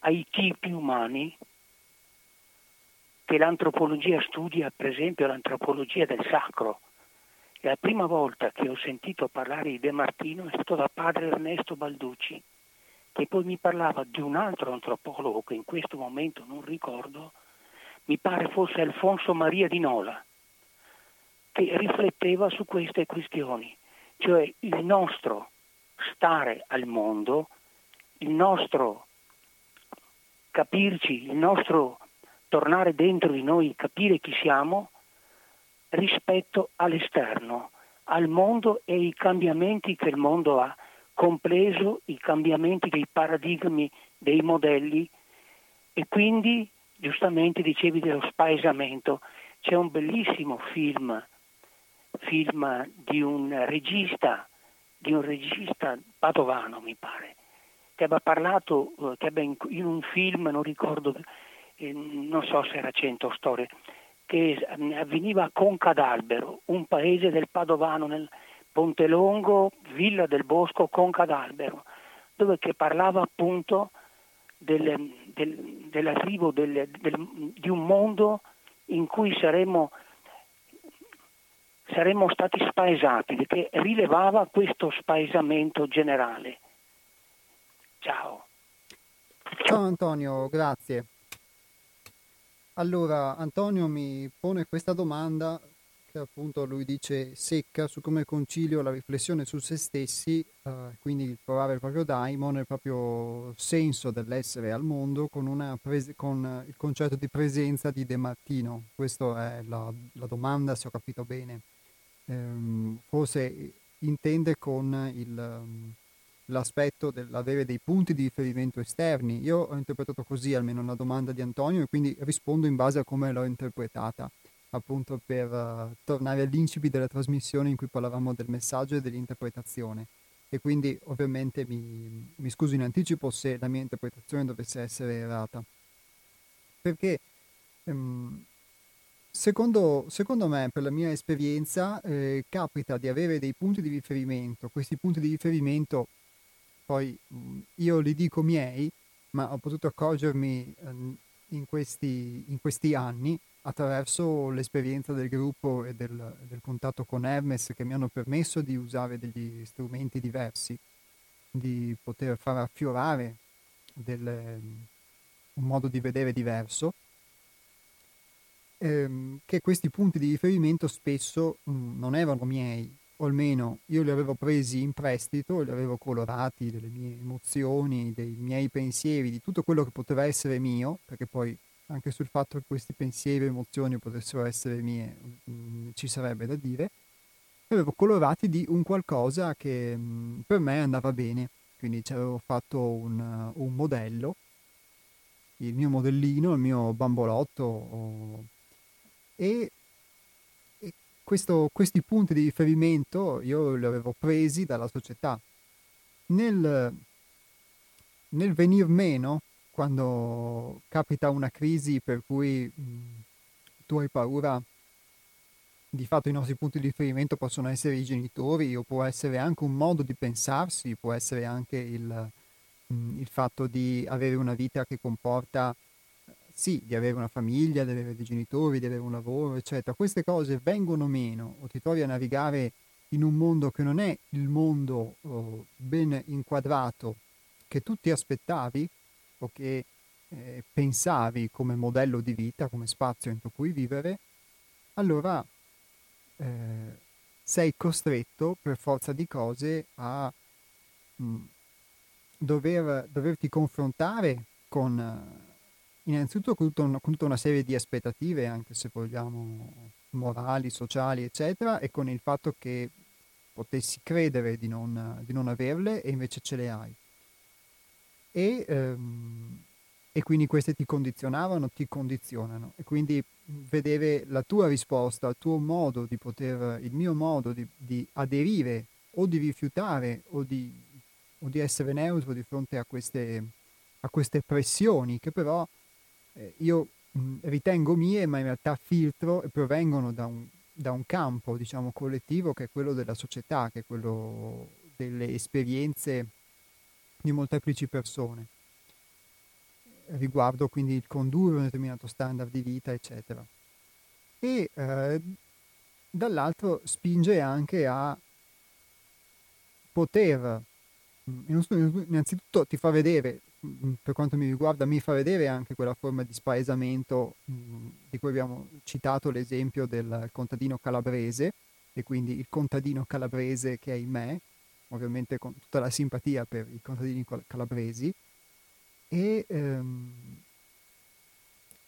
ai tipi umani che l'antropologia studia, per esempio l'antropologia del sacro. La prima volta che ho sentito parlare di De Martino è stato da padre Ernesto Balducci, che poi mi parlava di un altro antropologo che in questo momento non ricordo, mi pare fosse Alfonso Maria di Nola, che rifletteva su queste questioni, cioè il nostro stare al mondo, il nostro capirci, il nostro tornare dentro di noi, capire chi siamo rispetto all'esterno, al mondo e ai cambiamenti che il mondo ha, compreso i cambiamenti dei paradigmi, dei modelli e quindi giustamente dicevi dello spaesamento. C'è un bellissimo film, film di un regista, di un regista padovano mi pare, che aveva parlato, eh, che aveva in un film, non ricordo eh, non so se era cento storie, che avveniva a Conca d'Albero, un paese del Padovano nel Ponte Longo, Villa del Bosco, Conca d'Albero, dove che parlava appunto del, del, dell'arrivo del, di un mondo in cui saremmo, saremmo stati spaesati, che rilevava questo spaesamento generale. Ciao. Ciao Antonio, grazie. Allora, Antonio mi pone questa domanda che appunto lui dice secca su come concilio la riflessione su se stessi, eh, quindi il trovare il proprio daimon, il proprio senso dell'essere al mondo con, pres- con il concetto di presenza di De Martino. Questa è la, la, domanda, se ho capito bene. Ehm, forse intende con il, l'aspetto dell'avere dei punti di riferimento esterni. Io ho interpretato così almeno la domanda di Antonio e quindi rispondo in base a come l'ho interpretata, appunto per uh, tornare all'incipit della trasmissione in cui parlavamo del messaggio e dell'interpretazione. E quindi ovviamente mi, mi scuso in anticipo se la mia interpretazione dovesse essere errata. Perché um, Secondo, secondo, me, per la mia esperienza, eh, capita di avere dei punti di riferimento. Questi punti di riferimento, poi io li dico miei, ma ho potuto accorgermi eh, in, questi, in, questi, anni attraverso l'esperienza del gruppo e del, del, contatto con Hermes che mi hanno permesso di usare degli strumenti diversi, di poter far affiorare delle, un modo di vedere diverso ehm, che questi punti di riferimento spesso mh, mm, non erano miei, o almeno io li avevo presi in prestito, li avevo colorati delle mie emozioni, dei miei pensieri, di tutto quello che poteva essere mio, perché poi anche sul fatto che questi pensieri e emozioni potessero essere mie mh, mm, ci sarebbe da dire, li avevo colorati di un qualcosa che mh, mm, per me andava bene, quindi ci avevo fatto un, un modello il mio modellino, il mio bambolotto e, e questo, questi punti di riferimento io li avevo presi dalla società. Nel, nel venir meno, quando capita una crisi per cui mh, tu hai paura, di fatto i nostri punti di riferimento possono essere i genitori o può essere anche un modo di pensarsi, può essere anche il, mh, il fatto di avere una vita che comporta sì, di avere una famiglia, di avere dei genitori, di avere un lavoro, eccetera, queste cose vengono meno o ti trovi a navigare in un mondo che non è il mondo oh, ben inquadrato che tu ti aspettavi o che eh, pensavi come modello di vita, come spazio entro cui vivere, allora eh, sei costretto per forza di cose a mh, mm, dover, doverti confrontare con Innanzitutto con tutta, una, con tutta una serie di aspettative, anche se vogliamo morali, sociali, eccetera, e con il fatto che potessi credere di non, di non averle e invece ce le hai. E, ehm, e, quindi queste ti condizionavano, ti condizionano. E quindi vedere la tua risposta, il tuo modo di poter, il mio modo di, di aderire o di rifiutare o di, o di, essere neutro di fronte a queste, a queste pressioni che però eh, io mh, ritengo mie, ma in realtà filtro e provengono da un, da un campo, diciamo, collettivo che è quello della società, che è quello delle esperienze di molteplici persone riguardo quindi il condurre un determinato standard di vita, eccetera. E eh, dall'altro spinge anche a poter, innanzitutto ti fa vedere per quanto mi riguarda, mi fa vedere anche quella forma di spaesamento mh, di cui abbiamo citato l'esempio del contadino calabrese, e quindi il contadino calabrese che è in me, ovviamente con tutta la simpatia per i contadini calabresi, e, ehm,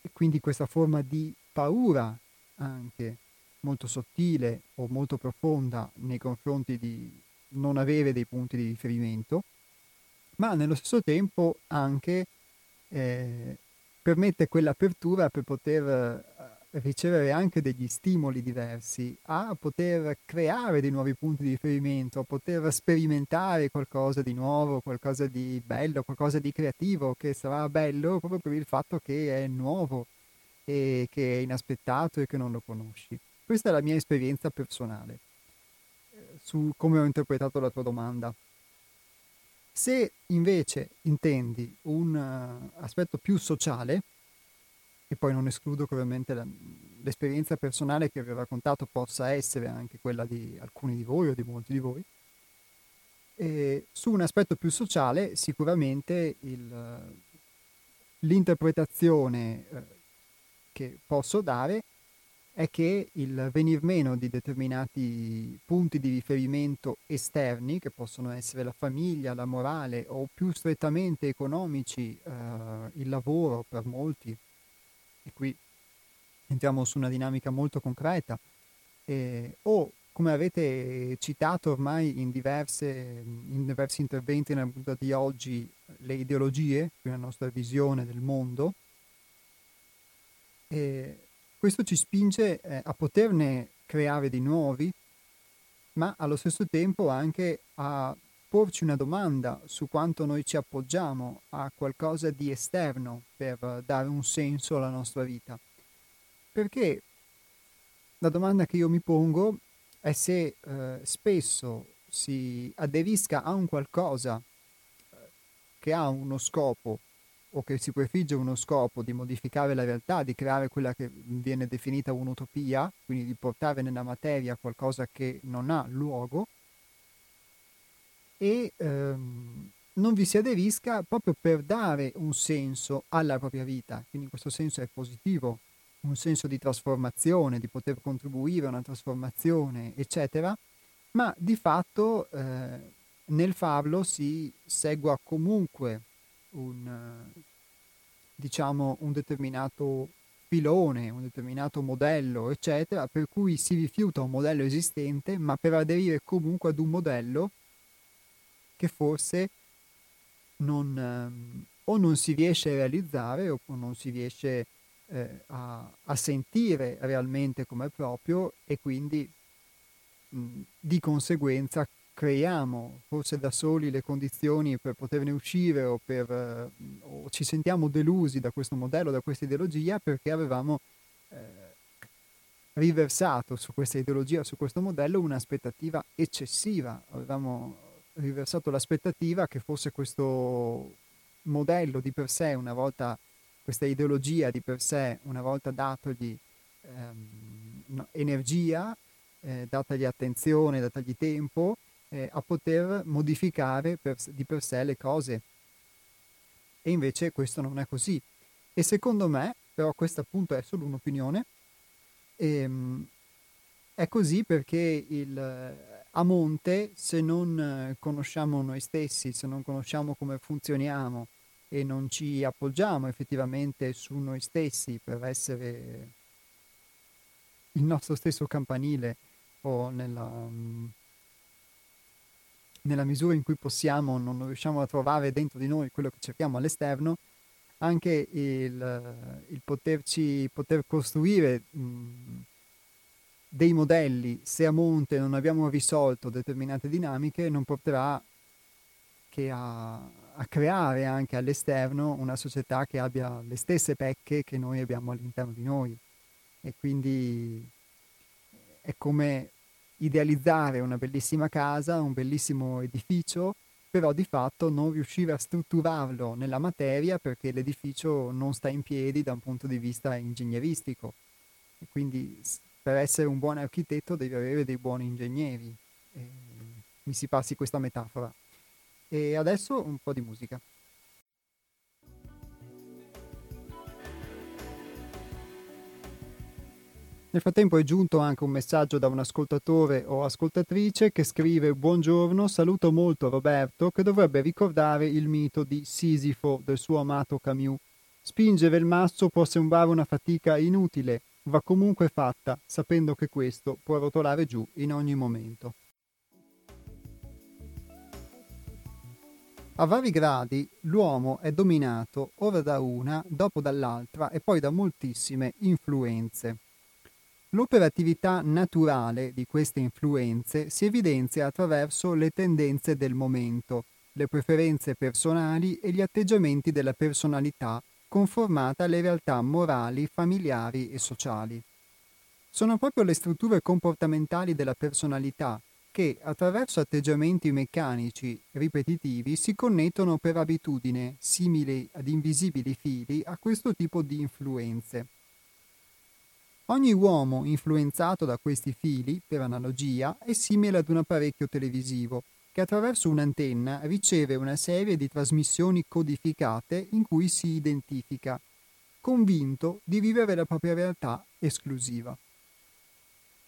e quindi questa forma di paura anche molto sottile o molto profonda nei confronti di non avere dei punti di riferimento ma nello stesso tempo anche eh, permette quell'apertura per poter eh, ricevere anche degli stimoli diversi, a poter creare dei nuovi punti di riferimento, a poter sperimentare qualcosa di nuovo, qualcosa di bello, qualcosa di creativo che sarà bello proprio per il fatto che è nuovo e che è inaspettato e che non lo conosci. Questa è la mia esperienza personale eh, su come ho interpretato la tua domanda. Se invece intendi un uh, aspetto più sociale, e poi non escludo che ovviamente la, l'esperienza personale che vi ho raccontato possa essere anche quella di alcuni di voi o di molti di voi, e su un aspetto più sociale sicuramente il, l'interpretazione eh, che posso dare è che il venir meno di determinati punti di riferimento esterni, che possono essere la famiglia, la morale o più strettamente economici, eh, il lavoro per molti, e qui entriamo su una dinamica molto concreta, eh, o come avete citato ormai in, diverse, in diversi interventi nella puntata di oggi, le ideologie, la nostra visione del mondo, e questo ci spinge eh, a poterne creare di nuovi, ma allo stesso tempo anche a porci una domanda su quanto noi ci appoggiamo a qualcosa di esterno per dare un senso alla nostra vita. Perché la domanda che io mi pongo è se eh, spesso si aderisca a un qualcosa eh, che ha uno scopo o che si prefigge uno scopo di modificare la realtà, di creare quella che viene definita un'utopia, quindi di portare nella materia qualcosa che non ha luogo, e ehm, non vi si aderisca proprio per dare un senso alla propria vita, quindi in questo senso è positivo, un senso di trasformazione, di poter contribuire a una trasformazione, eccetera, ma di fatto eh, nel farlo si segua comunque un, diciamo, un determinato filone, un determinato modello, eccetera, per cui si rifiuta un modello esistente, ma per aderire comunque ad un modello che forse non, ehm, o non si riesce a realizzare o non si riesce eh, a, a, sentire realmente come proprio e quindi mh, di conseguenza creiamo forse da soli le condizioni per poterne uscire o, per, eh, o ci sentiamo delusi da questo modello, da questa ideologia perché avevamo eh, riversato su questa ideologia, su questo modello un'aspettativa eccessiva, avevamo riversato l'aspettativa che fosse questo modello di per sé, una volta questa ideologia di per sé, una volta datogli ehm, energia, eh, datagli attenzione, datagli tempo, eh, a poter modificare per, di per sé le cose. E invece questo non è così. E secondo me, però questa appunto è solo un'opinione, ehm, è così perché il, a monte, se non conosciamo noi stessi, se non conosciamo come funzioniamo e non ci appoggiamo effettivamente su noi stessi per essere il nostro stesso campanile o nella, nella misura in cui possiamo, non riusciamo a trovare dentro di noi quello che cerchiamo all'esterno, anche il, il poterci, poter costruire mh, dei modelli, se a monte non abbiamo risolto determinate dinamiche, non porterà che a, a creare anche all'esterno una società che abbia le stesse pecche che noi abbiamo all'interno di noi. E quindi è come idealizzare una bellissima casa, un bellissimo edificio, però di fatto non riuscire a strutturarlo nella materia perché l'edificio non sta in piedi da un punto di vista ingegneristico. E quindi per essere un buon architetto devi avere dei buoni ingegneri. E mi si passi questa metafora. E adesso un po' di musica. Nel frattempo è giunto anche un messaggio da un ascoltatore o ascoltatrice che scrive Buongiorno, saluto molto Roberto che dovrebbe ricordare il mito di Sisifo del suo amato Camus. Spingere il masso può sembrare una fatica inutile, va comunque fatta, sapendo che questo può rotolare giù in ogni momento. A vari gradi l'uomo è dominato ora da una, dopo dall'altra e poi da moltissime influenze. L'operatività naturale di queste influenze si evidenzia attraverso le tendenze del momento, le preferenze personali e gli atteggiamenti della personalità conformata alle realtà morali, familiari e sociali. Sono proprio le strutture comportamentali della personalità che, attraverso atteggiamenti meccanici ripetitivi, si connettono per abitudine, simili ad invisibili fili, a questo tipo di influenze. Ogni uomo influenzato da questi fili, per analogia, è simile ad un apparecchio televisivo, che attraverso un'antenna riceve una serie di trasmissioni codificate in cui si identifica, convinto di vivere la propria realtà esclusiva.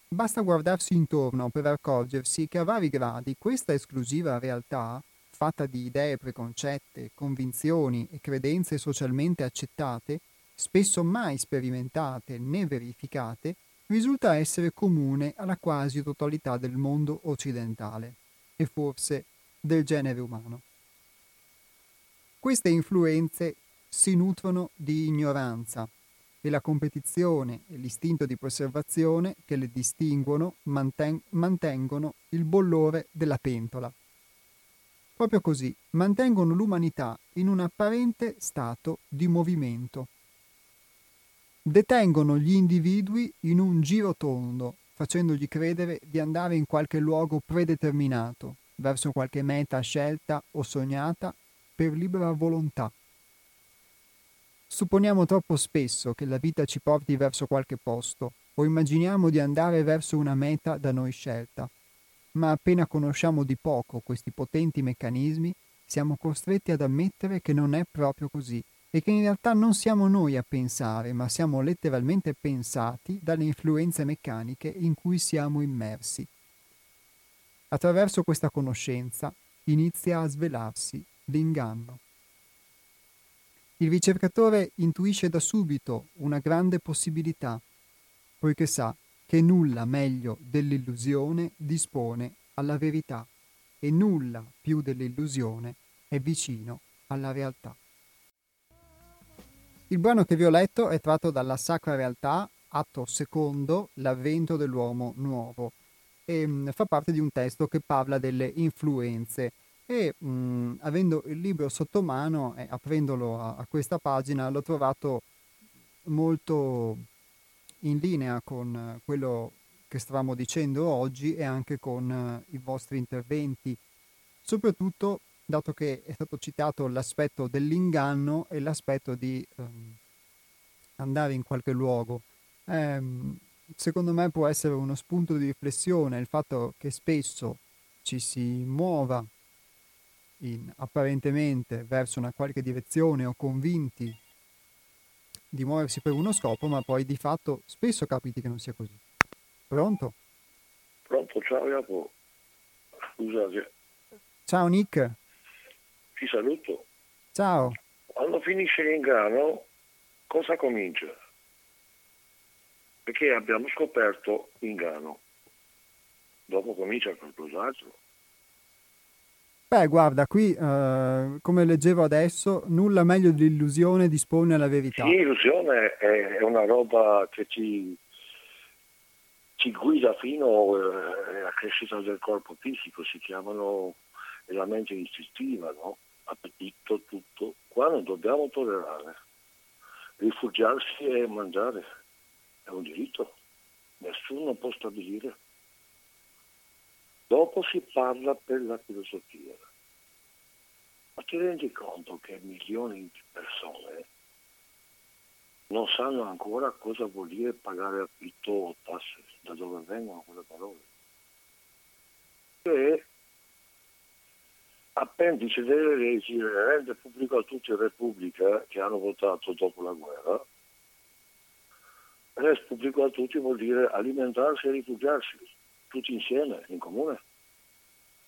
Basta guardarsi intorno per accorgersi che a vari gradi questa esclusiva realtà, fatta di idee preconcette, convinzioni e credenze socialmente accettate, spesso mai sperimentate né verificate, risulta essere comune alla quasi totalità del mondo occidentale e forse del genere umano. Queste influenze si nutrono di ignoranza e la competizione e l'istinto di preservazione che le distinguono manten- mantengono il bollore della pentola. Proprio così mantengono l'umanità in un apparente stato di movimento. Detengono gli individui in un giro tondo, facendogli credere di andare in qualche luogo predeterminato, verso qualche meta scelta o sognata per libera volontà. Supponiamo troppo spesso che la vita ci porti verso qualche posto o immaginiamo di andare verso una meta da noi scelta, ma appena conosciamo di poco questi potenti meccanismi siamo costretti ad ammettere che non è proprio così e che in realtà non siamo noi a pensare, ma siamo letteralmente pensati dalle influenze meccaniche in cui siamo immersi. Attraverso questa conoscenza inizia a svelarsi l'inganno. Il ricercatore intuisce da subito una grande possibilità, poiché sa che nulla meglio dell'illusione dispone alla verità e nulla più dell'illusione è vicino alla realtà. Il brano che vi ho letto è tratto dalla Sacra Realtà, atto secondo, l'avvento dell'uomo nuovo, e mh, mm, fa parte di un testo che parla delle influenze. E mh, mm, avendo il libro sotto mano e aprendolo a, a, questa pagina l'ho trovato molto in linea con quello che stavamo dicendo oggi e anche con uh, i vostri interventi, soprattutto dato che è stato citato l'aspetto dell'inganno e l'aspetto di um, andare in qualche luogo. Um, secondo me può essere uno spunto di riflessione il fatto che spesso ci si muova in, apparentemente verso una qualche direzione o convinti di muoversi per uno scopo, ma poi di fatto spesso capiti che non sia così. Pronto? Pronto, ciao Jacopo. Scusate. Ciao Nick. Ti saluto. Ciao. Quando finisce l'ingrano, cosa comincia? Perché abbiamo scoperto l'ingrano. Dopo comincia qualcos'altro. Beh, guarda, qui, eh, come leggevo adesso, nulla meglio dell'illusione dispone alla verità. Sì, l'illusione è, una roba che ci, ci guida fino eh, alla crescita del corpo fisico, si chiamano la mente istintiva, no? Appetito, tutto. Qua non dobbiamo tollerare. Rifugiarsi e mangiare è un diritto, nessuno può stabilire. Dopo si parla per la filosofia. Ma ti rendi conto che milioni di persone non sanno ancora cosa vuol dire pagare affitto o tasse, da dove vengono quelle parole. E appendice delle leggi rende pubblico a tutti Repubblica che hanno votato dopo la guerra. Rende pubblico a tutti vuol dire alimentarsi e rifugiarsi tutti insieme, in comune.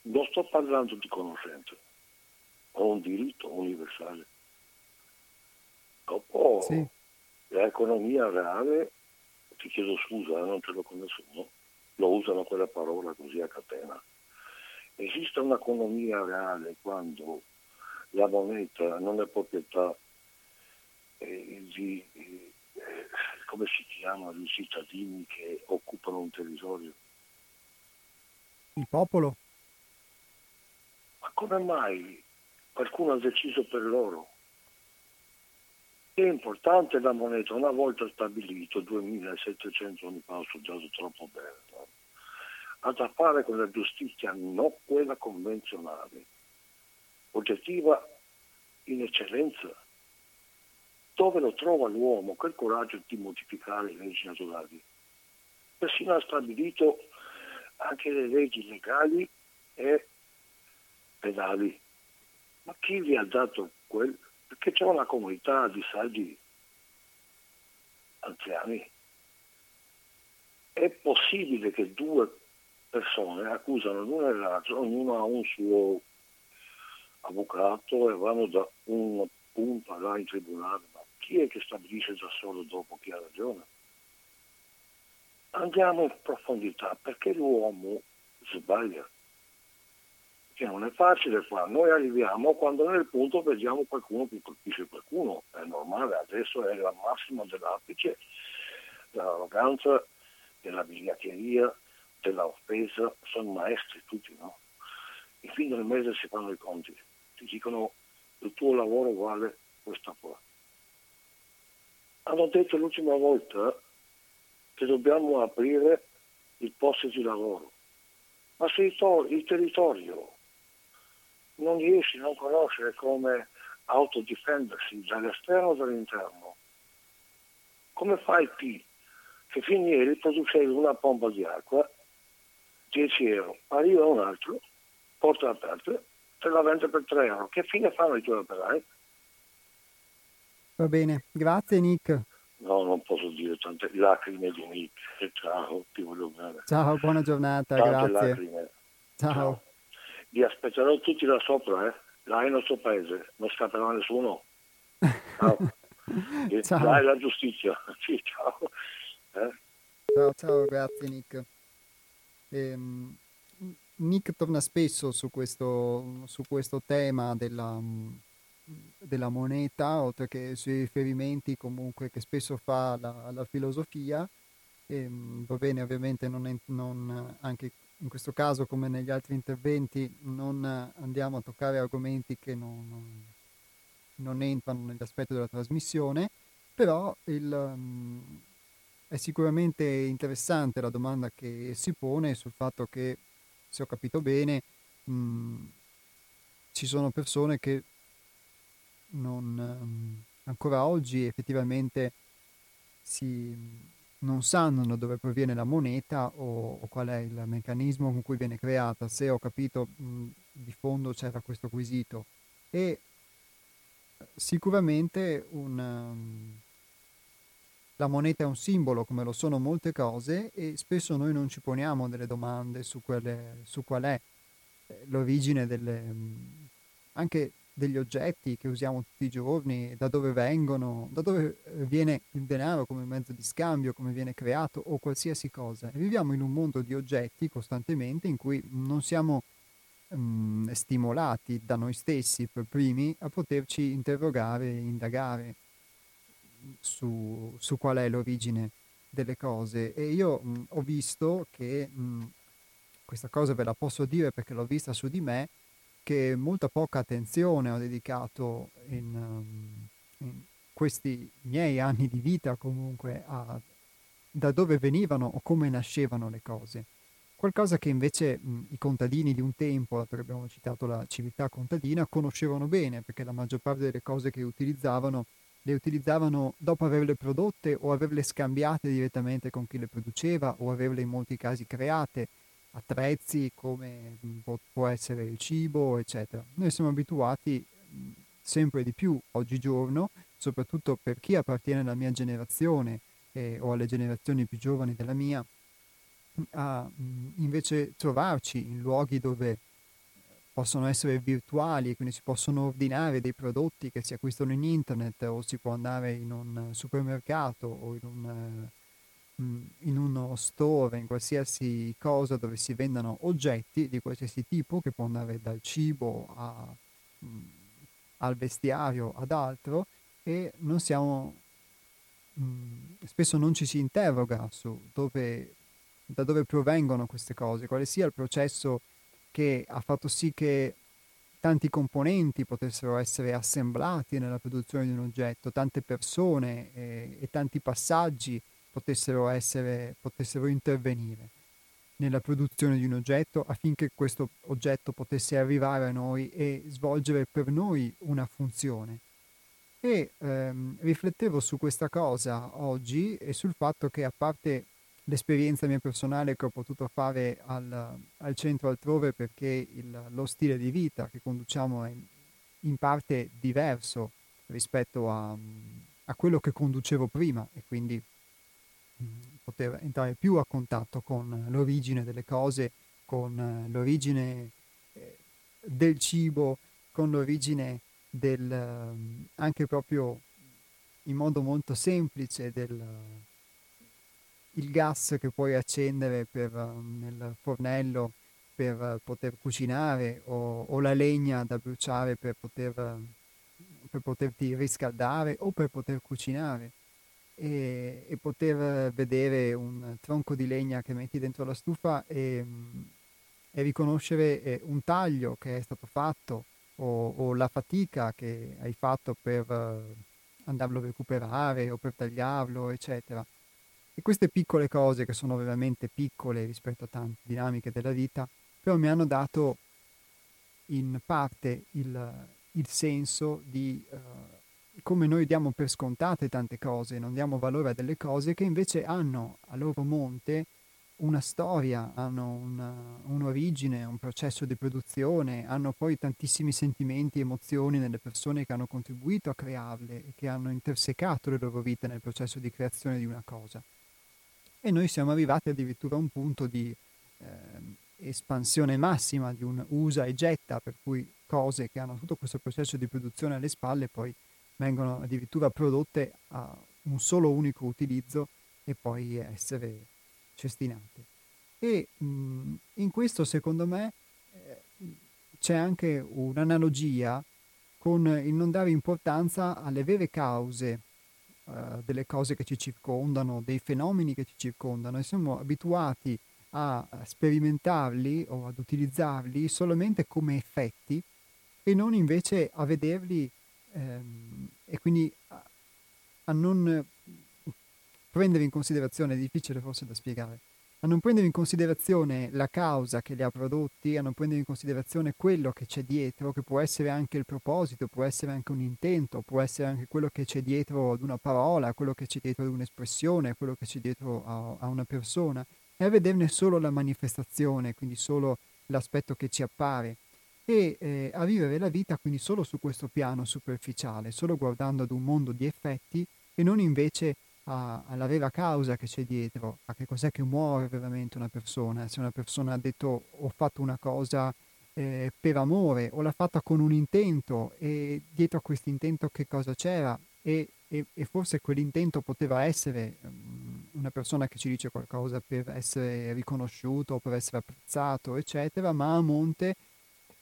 Non sto parlando di conoscenza, ho un diritto universale. Dopo sì. l'economia reale, ti chiedo scusa, eh, non ce l'ho con nessuno, lo usano quella parola così a catena. Esiste un'economia reale quando la moneta non è proprietà eh, di, eh, come si chiama, di cittadini che occupano un territorio. Il popolo? Ma come mai qualcuno ha deciso per loro? È importante la moneta, una volta stabilito, 2700 anni fa, ho studiato troppo bene? Ha da fare con la giustizia non quella convenzionale, oggettiva in eccellenza. Dove lo trova l'uomo quel coraggio di modificare le leggi naturali? Persino ha stabilito anche le leggi legali e pedali. Ma chi vi ha dato quel? Perché c'è una comunità di saggi anziani. È possibile che due persone accusano l'uno e l'altro, ognuno ha un suo avvocato e vanno da un punto là in tribunale, ma chi è che stabilisce da solo dopo chi ha ragione? andiamo in profondità perché l'uomo sbaglia. Che non è facile qua. Noi arriviamo quando nel punto vediamo qualcuno che colpisce qualcuno. È normale, adesso è la massima dell'apice, dell'arroganza, della vigliaccheria, dell'offesa. Sono maestri tutti, no? In fine del mese si fanno i conti. Ti dicono il tuo lavoro vale questa qua. Hanno detto l'ultima volta che dobbiamo aprire il posto di lavoro, ma se il territorio non riesci a non conoscere come autodifendersi dall'esterno o dall'interno, come fai P? Che fin ieri producevi una pompa di acqua, 10 euro, arriva un altro, porta aperta, te la vende per 3 euro. Che fine fanno i tuoi operai? Va bene, grazie Nick. No, non posso dire tante lacrime di Nick. Ciao, ti voglio bene. Ciao, buona giornata, tante grazie. Lacrime. Ciao. Ciao. Vi aspetterò tutti là sopra, eh? Là il nostro paese, non scapperà nessuno. Ciao. ciao. È la giustizia. Sì, ciao. Eh? Ciao, ciao, grazie Nick. Ehm, Nick torna spesso su questo, su questo tema della della moneta, oltre che sui riferimenti comunque che spesso fa alla, filosofia. Ehm, va bene, ovviamente non, è, non, anche in questo caso come negli altri interventi non andiamo a toccare argomenti che non, non, non entrano nell'aspetto della trasmissione, però il, è sicuramente interessante la domanda che si pone sul fatto che, se ho capito bene, um, ci sono persone che non, um, ancora oggi effettivamente si, non sanno da dove proviene la moneta o, o, qual è il meccanismo con cui viene creata. Se ho capito, mh, di fondo c'era questo quesito. E sicuramente un, um, la moneta è un simbolo, come lo sono molte cose, e spesso noi non ci poniamo delle domande su, quelle, su qual è eh, l'origine delle, anche degli oggetti che usiamo tutti i giorni, da dove vengono, da dove eh, viene il denaro come mezzo di scambio, come viene creato o qualsiasi cosa. E viviamo in un mondo di oggetti costantemente in cui non siamo um, stimolati da noi stessi per primi a poterci interrogare e indagare su, su, qual è l'origine delle cose. E io mh, ho visto che mh, questa cosa ve la posso dire perché l'ho vista su di me, che molta poca attenzione ho dedicato in, um, in questi miei anni di vita comunque a da dove venivano o come nascevano le cose. Qualcosa che invece mh, i contadini di un tempo, che abbiamo citato la civiltà contadina, conoscevano bene, perché la maggior parte delle cose che utilizzavano le utilizzavano dopo averle prodotte o averle scambiate direttamente con chi le produceva o averle in molti casi create attrezzi come mm, può essere il cibo, eccetera. Noi siamo abituati mm, sempre di più oggigiorno, soprattutto per chi appartiene alla mia generazione eh, o alle generazioni più giovani della mia, a mm, invece trovarci in luoghi dove possono essere virtuali quindi si possono ordinare dei prodotti che si acquistano in internet o si può andare in un supermercato o in un in uno store, in qualsiasi cosa dove si vendano oggetti di qualsiasi tipo, che può andare dal cibo a, mh, al vestiario ad altro, e non siamo, mh, spesso non ci si interroga su dove, da dove provengono queste cose, quale sia il processo che ha fatto sì che tanti componenti potessero essere assemblati nella produzione di un oggetto, tante persone e, e tanti passaggi potessero, essere, potessero intervenire nella produzione di un oggetto affinché questo oggetto potesse arrivare a noi e svolgere per noi una funzione. E ehm, riflettevo su questa cosa oggi e sul fatto che a parte l'esperienza mia personale che ho potuto fare al, al centro altrove perché il, lo stile di vita che conduciamo è in parte diverso rispetto a, a quello che conducevo prima e quindi poter entrare più a contatto con l'origine delle cose, con eh, l'origine eh, del cibo, con l'origine del, ehm, anche proprio in modo molto semplice del, il gas che puoi accendere per, nel fornello per poter cucinare o, o, la legna da bruciare per, poter, per poterti riscaldare o per poter cucinare e, e, poter vedere un tronco di legna che metti dentro la stufa e, e riconoscere eh, un taglio che è stato fatto o, o, la fatica che hai fatto per andarlo a recuperare o per tagliarlo, eccetera. E queste piccole cose, che sono veramente piccole rispetto a tante dinamiche della vita, però mi hanno dato in parte il, il senso di uh, come noi diamo per scontate tante cose, non diamo valore a delle cose che invece hanno a loro monte una storia, hanno una, un'origine, un processo di produzione, hanno poi tantissimi sentimenti e emozioni nelle persone che hanno contribuito a crearle e che hanno intersecato le loro vite nel processo di creazione di una cosa. E noi siamo arrivati addirittura a un punto di eh, espansione massima, di un usa e getta, per cui cose che hanno tutto questo processo di produzione alle spalle poi vengono addirittura prodotte a un solo unico utilizzo e poi essere cestinate. E mh, in questo secondo me eh, c'è anche un'analogia con il non dare importanza alle vere cause eh, delle cose che ci circondano, dei fenomeni che ci circondano e siamo abituati a sperimentarli o ad utilizzarli solamente come effetti e non invece a vederli ehm, e quindi a, a non prendere in considerazione, è difficile forse da spiegare, a non prendere in considerazione la causa che li ha prodotti, a non prendere in considerazione quello che c'è dietro, che può essere anche il proposito, può essere anche un intento, può essere anche quello che c'è dietro ad una parola, quello che c'è dietro ad un'espressione, quello che c'è dietro a, a una persona, e a vederne solo la manifestazione, quindi solo l'aspetto che ci appare, e eh, a vivere la vita quindi solo su questo piano superficiale, solo guardando ad un mondo di effetti e non invece a, alla vera causa che c'è dietro, a che cos'è che muove veramente una persona, se una persona ha detto ho fatto una cosa eh, per amore o l'ha fatta con un intento e dietro a questo intento che cosa c'era? E, e, e forse quell'intento poteva essere um, una persona che ci dice qualcosa per essere riconosciuto, per essere apprezzato, eccetera, ma a monte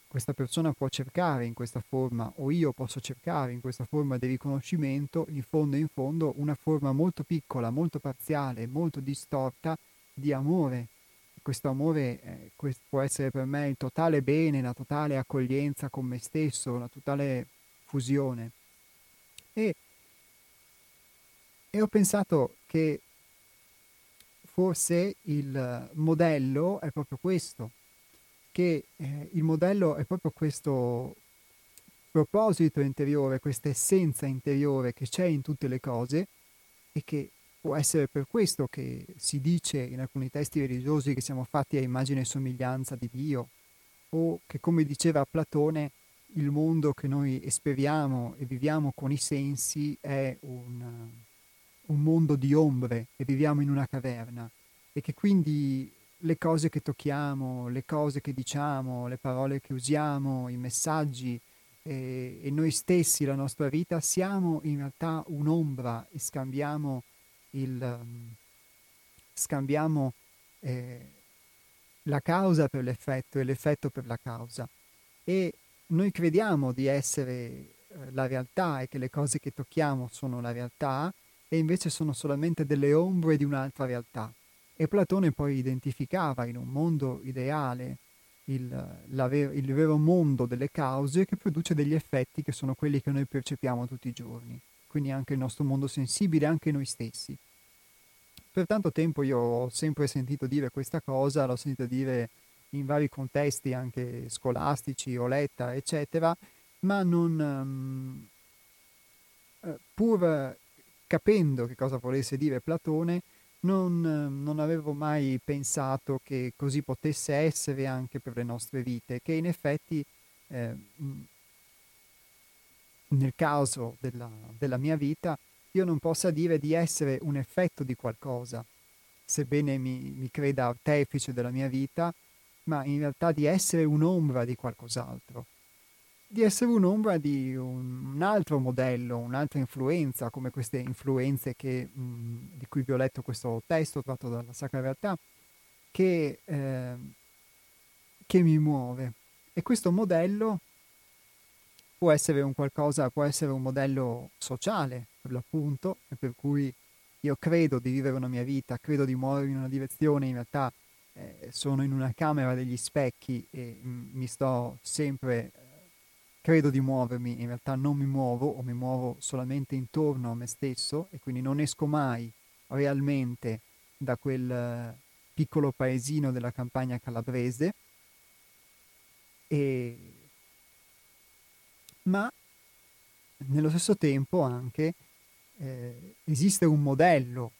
questa persona può cercare in questa forma o io posso cercare in questa forma di riconoscimento, in fondo in fondo, una forma molto piccola, molto parziale, molto distorta di amore. Questo amore eh, questo può essere per me il totale bene, la totale accoglienza con me stesso, la totale fusione. E, e ho pensato che forse il modello è proprio questo, che eh, il modello è proprio questo proposito interiore, questa essenza interiore che c'è in tutte le cose e che può essere per questo che si dice in alcuni testi religiosi che siamo fatti a immagine e somiglianza di Dio o che come diceva Platone il mondo che noi esperiamo e viviamo con i sensi è un, un mondo di ombre e viviamo in una caverna e che quindi le cose che tocchiamo, le cose che diciamo, le parole che usiamo, i messaggi eh, e noi stessi, la nostra vita, siamo in realtà un'ombra e scambiamo, il, um, scambiamo eh, la causa per l'effetto e l'effetto per la causa. E noi crediamo di essere eh, la realtà e che le cose che tocchiamo sono la realtà e invece sono solamente delle ombre di un'altra realtà. E Platone poi identificava in un mondo ideale il, il, vero mondo delle cause che produce degli effetti che sono quelli che noi percepiamo tutti i giorni, quindi anche il nostro mondo sensibile, anche noi stessi. Per tanto tempo io ho sempre sentito dire questa cosa, l'ho sentita dire in vari contesti anche scolastici, ho letta, eccetera, ma non, um, pur capendo che cosa volesse dire Platone, non, non, avevo mai pensato che così potesse essere anche per le nostre vite, che in effetti eh, nel caso della, della, mia vita io non possa dire di essere un effetto di qualcosa, sebbene mi, mi creda artefice della mia vita, ma in realtà di essere un'ombra di qualcos'altro. Di essere un'ombra di un, un, altro modello, un'altra influenza, come queste influenze che, mh, di cui vi ho letto questo testo tratto dalla Sacra Realtà, che, eh, che mi muove. E questo modello può essere un qualcosa, può essere un modello sociale, per l'appunto, per cui io credo di vivere una mia vita, credo di muovermi in una direzione, in realtà eh, sono in una camera degli specchi e m- mi sto sempre credo di muovermi, in realtà non mi muovo o mi muovo solamente intorno a me stesso e quindi non esco mai realmente da quel eh, piccolo paesino della campagna calabrese. E... Ma nello stesso tempo anche eh, esiste un modello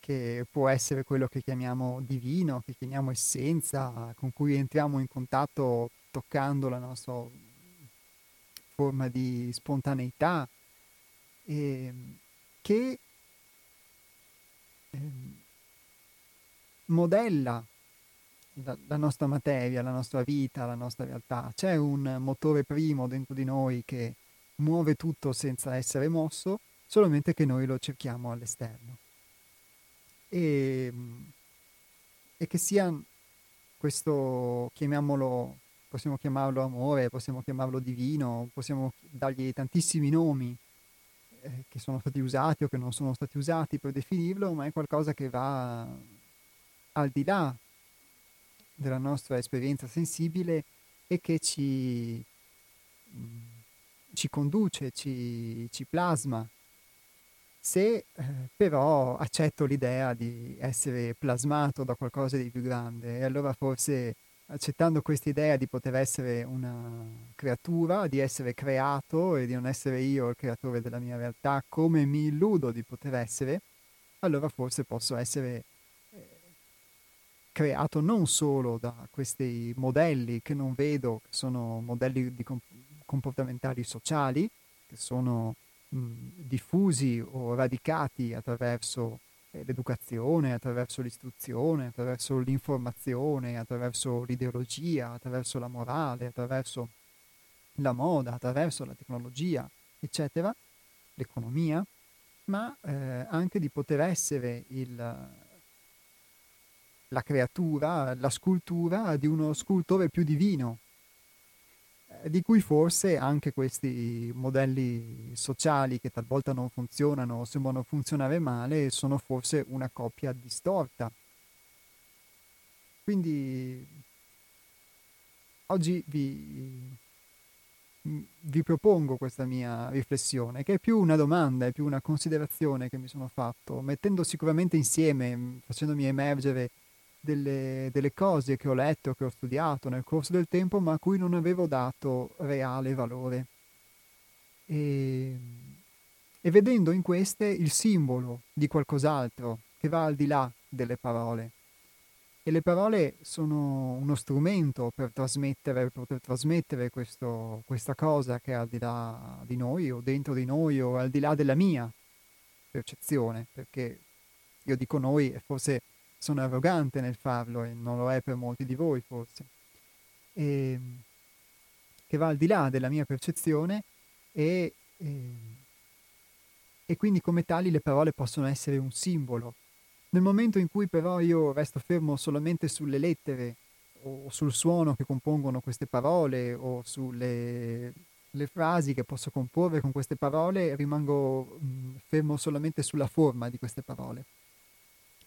che può essere quello che chiamiamo divino, che chiamiamo essenza, con cui entriamo in contatto toccando la nostra forma di spontaneità eh, che eh, modella la, la, nostra materia, la nostra vita, la nostra realtà. C'è un motore primo dentro di noi che muove tutto senza essere mosso, solamente che noi lo cerchiamo all'esterno. E, e che sia questo, chiamiamolo possiamo chiamarlo amore, possiamo chiamarlo divino, possiamo dargli tantissimi nomi eh, che sono stati usati o che non sono stati usati per definirlo, ma è qualcosa che va al di là della nostra esperienza sensibile e che ci, mm, ci conduce, ci, ci, plasma. Se eh, però accetto l'idea di essere plasmato da qualcosa di più grande, allora forse accettando questa idea di poter essere una creatura, di essere creato e di non essere io il creatore della mia realtà come mi illudo di poter essere, allora forse posso essere eh, creato non solo da questi modelli che non vedo, che sono modelli comportamentali sociali, che sono mh, diffusi o radicati attraverso l'educazione, attraverso l'istruzione, attraverso l'informazione, attraverso l'ideologia, attraverso la morale, attraverso la moda, attraverso la tecnologia, eccetera, l'economia, ma eh, anche di poter essere il, la creatura, la scultura di uno scultore più divino, di cui forse anche questi modelli sociali che talvolta non funzionano o sembrano funzionare male sono forse una coppia distorta. Quindi oggi vi, vi propongo questa mia riflessione, che è più una domanda, è più una considerazione che mi sono fatto, mettendo sicuramente insieme, facendomi emergere delle, delle, cose che ho letto, che ho studiato nel corso del tempo, ma a cui non avevo dato reale valore. E, e vedendo in queste il simbolo di qualcos'altro che va al di là delle parole. E le parole sono uno strumento per trasmettere, poter trasmettere questo, questa cosa che è al di là di noi o dentro di noi o al di là della mia percezione, perché io dico noi e forse sono arrogante nel farlo e non lo è per molti di voi forse, e, che va al di là della mia percezione e, e, e quindi come tali le parole possono essere un simbolo. Nel momento in cui però io resto fermo solamente sulle lettere o sul suono che compongono queste parole o sulle le frasi che posso comporre con queste parole, rimango mh, fermo solamente sulla forma di queste parole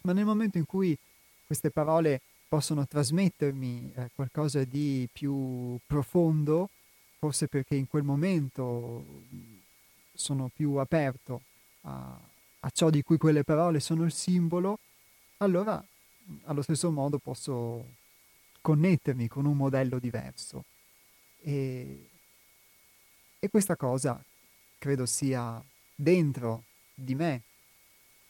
ma nel momento in cui queste parole possono trasmettermi eh, qualcosa di più profondo, forse perché in quel momento sono più aperto a, a ciò di cui quelle parole sono il simbolo, allora allo stesso modo posso connettermi con un modello diverso. E, e questa cosa credo sia dentro di me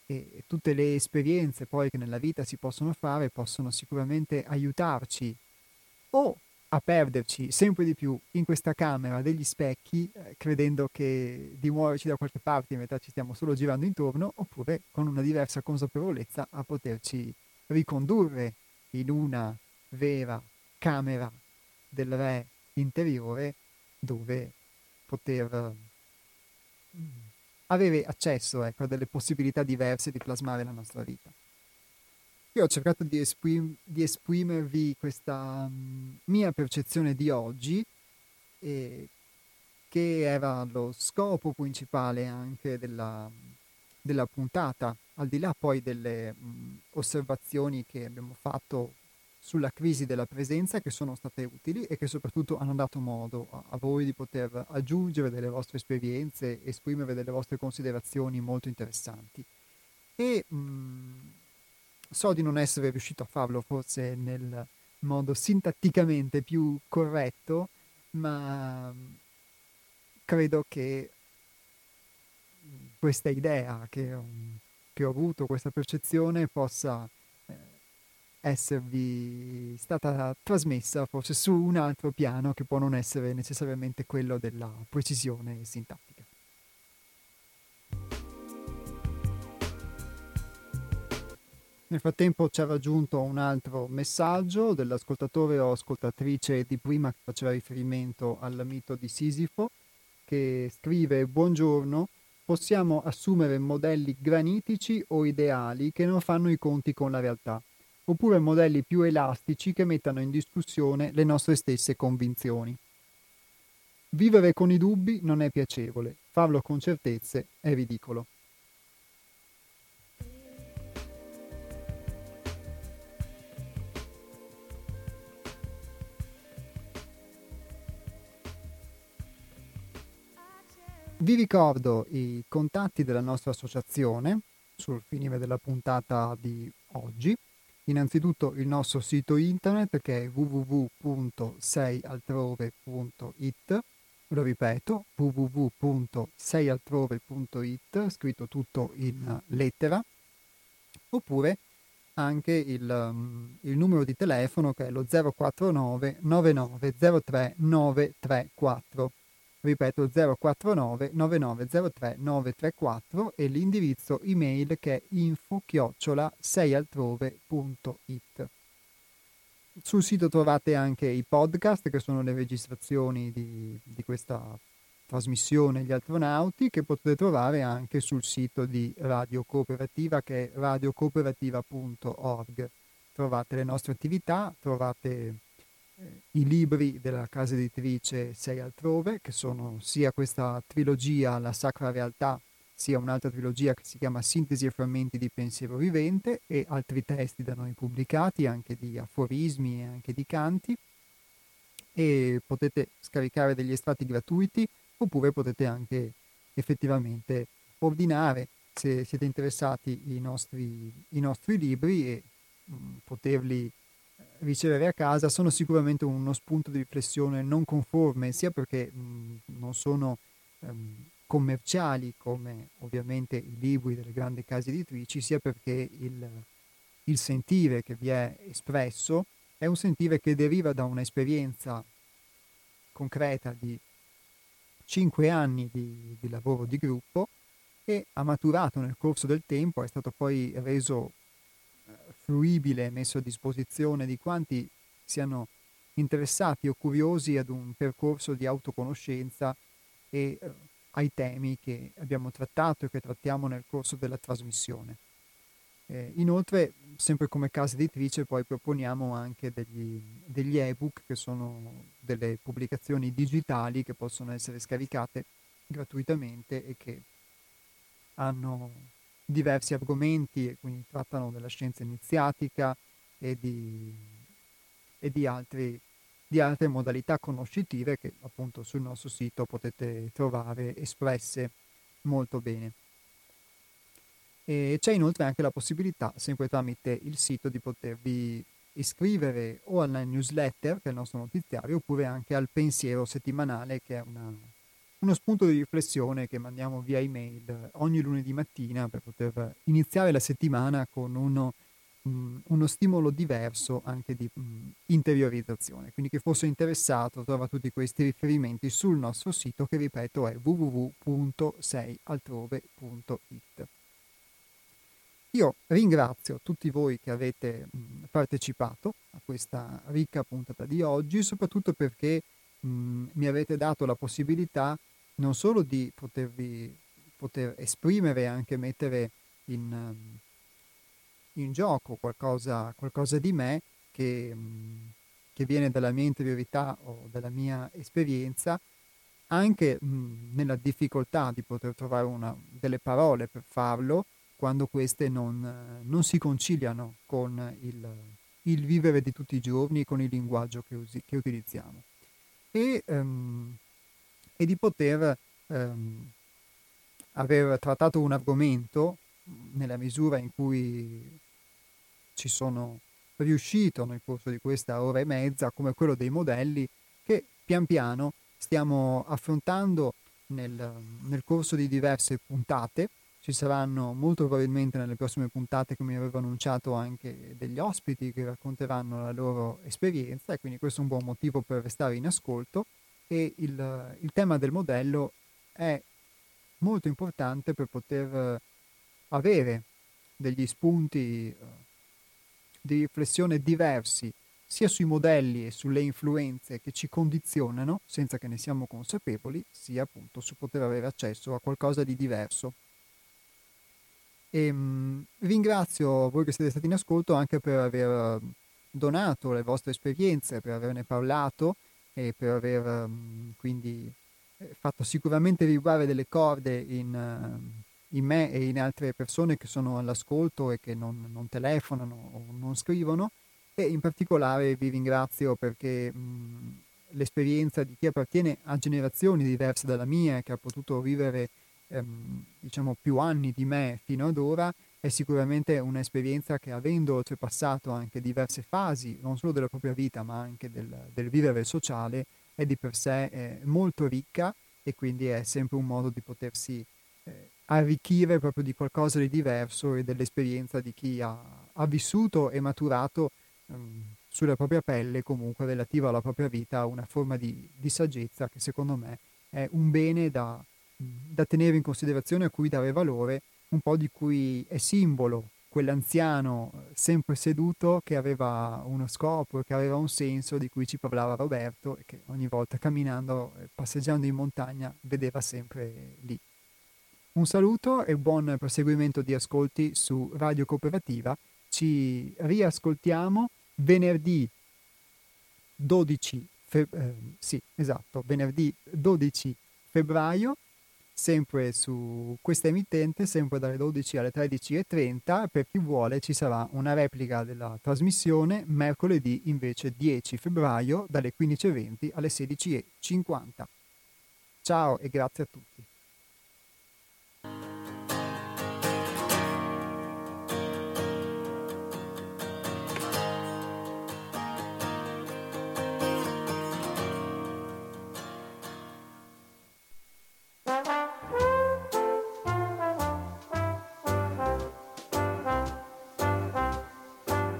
e tutte le esperienze poi che nella vita si possono fare possono sicuramente aiutarci o a perderci sempre di più in questa camera degli specchi, eh, credendo che di muoverci da qualche parte mentre ci stiamo solo girando intorno, oppure con una diversa consapevolezza a poterci ricondurre in una vera camera del re interiore dove poter mm, avere accesso ecco, a delle possibilità diverse di plasmare la nostra vita. Io ho cercato di, esprim- di esprimervi questa um, mia percezione di oggi, eh, che era lo scopo principale anche della, della puntata, al di là poi delle mh, osservazioni che abbiamo fatto sulla crisi della presenza che sono state utili e che soprattutto hanno dato modo a, a voi di poter aggiungere delle vostre esperienze, esprimere delle vostre considerazioni molto interessanti. E mh, so di non essere riuscito a farlo forse nel modo sintatticamente più corretto, ma credo che questa idea che ho, che ho avuto, questa percezione possa esservi stata trasmessa forse su un altro piano che può non essere necessariamente quello della precisione sintattica. Nel frattempo ci ha raggiunto un altro messaggio dell'ascoltatore o ascoltatrice di prima che faceva riferimento al mito di Sisifo, che scrive Buongiorno, possiamo assumere modelli granitici o ideali che non fanno i conti con la realtà, oppure modelli più elastici che mettano in discussione le nostre stesse convinzioni. Vivere con i dubbi non è piacevole, farlo con certezze è ridicolo. Vi ricordo i contatti della nostra associazione sul finire della puntata di oggi. Innanzitutto il nostro sito internet che è www.seialtrove.it lo ripeto, www.seialtrove.it, scritto tutto in lettera, oppure anche il, um, il, numero di telefono che è lo 049 9903 934 ripeto 049 9903 934 e l'indirizzo email che è info chiocciola seialtrove.it. Sul sito trovate anche i podcast che sono le registrazioni di, di questa trasmissione Gli Astronauti che potete trovare anche sul sito di Radio Cooperativa che è radiocooperativa.org. Trovate le nostre attività, trovate i libri della casa editrice Sei altrove, che sono sia questa trilogia La Sacra Realtà, sia un'altra trilogia che si chiama Sintesi e frammenti di pensiero vivente e altri testi da noi pubblicati, anche di aforismi e anche di canti. E potete scaricare degli estratti gratuiti oppure potete anche effettivamente ordinare se siete interessati i nostri, i nostri libri e mh, poterli ricevere a casa sono sicuramente uno spunto di riflessione non conforme, sia perché mh, non sono um, commerciali come ovviamente i libri delle grandi case editrici, sia perché il, il sentire che vi è espresso è un sentire che deriva da un'esperienza concreta di cinque anni di, di lavoro di gruppo e ha maturato nel corso del tempo, è stato poi reso fruibile messo a disposizione di quanti siano interessati o curiosi ad un percorso di autoconoscenza e eh, ai temi che abbiamo trattato e che trattiamo nel corso della trasmissione. Eh, inoltre, sempre come casa editrice, poi proponiamo anche degli, degli ebook che sono delle pubblicazioni digitali che possono essere scaricate gratuitamente e che hanno diversi argomenti quindi trattano della scienza iniziatica e di, e di, altri, di altre modalità conoscitive che appunto sul nostro sito potete trovare espresse molto bene. E c'è inoltre anche la possibilità, sempre tramite il sito, di potervi iscrivere o alla newsletter, che è il nostro notiziario, oppure anche al pensiero settimanale, che è una uno spunto di riflessione che mandiamo via email ogni lunedì mattina per poter iniziare la settimana con uno, mh, uno stimolo diverso anche di mh, interiorizzazione. Quindi chi fosse interessato trova tutti questi riferimenti sul nostro sito che ripeto è www.seialtrove.it. Io ringrazio tutti voi che avete mh, partecipato a questa ricca puntata di oggi, soprattutto perché mi avete dato la possibilità non solo di potervi poter esprimere anche mettere in, um, in gioco qualcosa, qualcosa, di me che, che, viene dalla mia interiorità o dalla mia esperienza, anche mh, nella difficoltà di poter trovare una, delle parole per farlo quando queste non, non si conciliano con il, il, vivere di tutti i giorni, con il linguaggio che, usi, che utilizziamo. E, um, e, di poter um, aver trattato un argomento nella misura in cui ci sono riuscito nel corso di questa ora e mezza, come quello dei modelli, che pian piano stiamo affrontando nel, nel corso di diverse puntate. Ci saranno molto probabilmente nelle prossime puntate, come avevo annunciato, anche degli ospiti che racconteranno la loro esperienza e quindi questo è un buon motivo per restare in ascolto. E il, il tema del modello è molto importante per poter avere degli spunti eh, di riflessione diversi sia sui modelli e sulle influenze che ci condizionano senza che ne siamo consapevoli, sia appunto su poter avere accesso a qualcosa di diverso. E, mh, ringrazio voi che siete stati in ascolto anche per aver donato le vostre esperienze, per averne parlato e per aver mh, quindi eh, fatto sicuramente vibrare delle corde in, uh, in, me e in altre persone che sono all'ascolto e che non, non telefonano o non scrivono. E in particolare vi ringrazio perché mh, l'esperienza di chi appartiene a generazioni diverse dalla mia che ha potuto vivere ehm, diciamo più anni di me fino ad ora è sicuramente un'esperienza che avendo oltrepassato anche diverse fasi non solo della propria vita ma anche del, del vivere sociale è di per sé eh, molto ricca e quindi è sempre un modo di potersi eh, arricchire proprio di qualcosa di diverso e dell'esperienza di chi ha, ha vissuto e maturato ehm, sulla propria pelle, comunque relativa alla propria vita, una forma di, di saggezza che secondo me è un bene da, da tenere in considerazione, a cui dare valore, un po' di cui è simbolo quell'anziano eh, sempre seduto che aveva uno scopo che aveva un senso di cui ci parlava Roberto e che ogni volta camminando e passeggiando in montagna vedeva sempre lì. Un saluto e buon proseguimento di ascolti su Radio Cooperativa. Ci riascoltiamo venerdì 12 feb- eh, sì, esatto, venerdì 12 febbraio sempre su questa emittente, sempre dalle 12 alle 13.30. Per chi vuole ci sarà una replica della trasmissione mercoledì invece 10 febbraio dalle 15.20 alle 16.50. Ciao e grazie a tutti.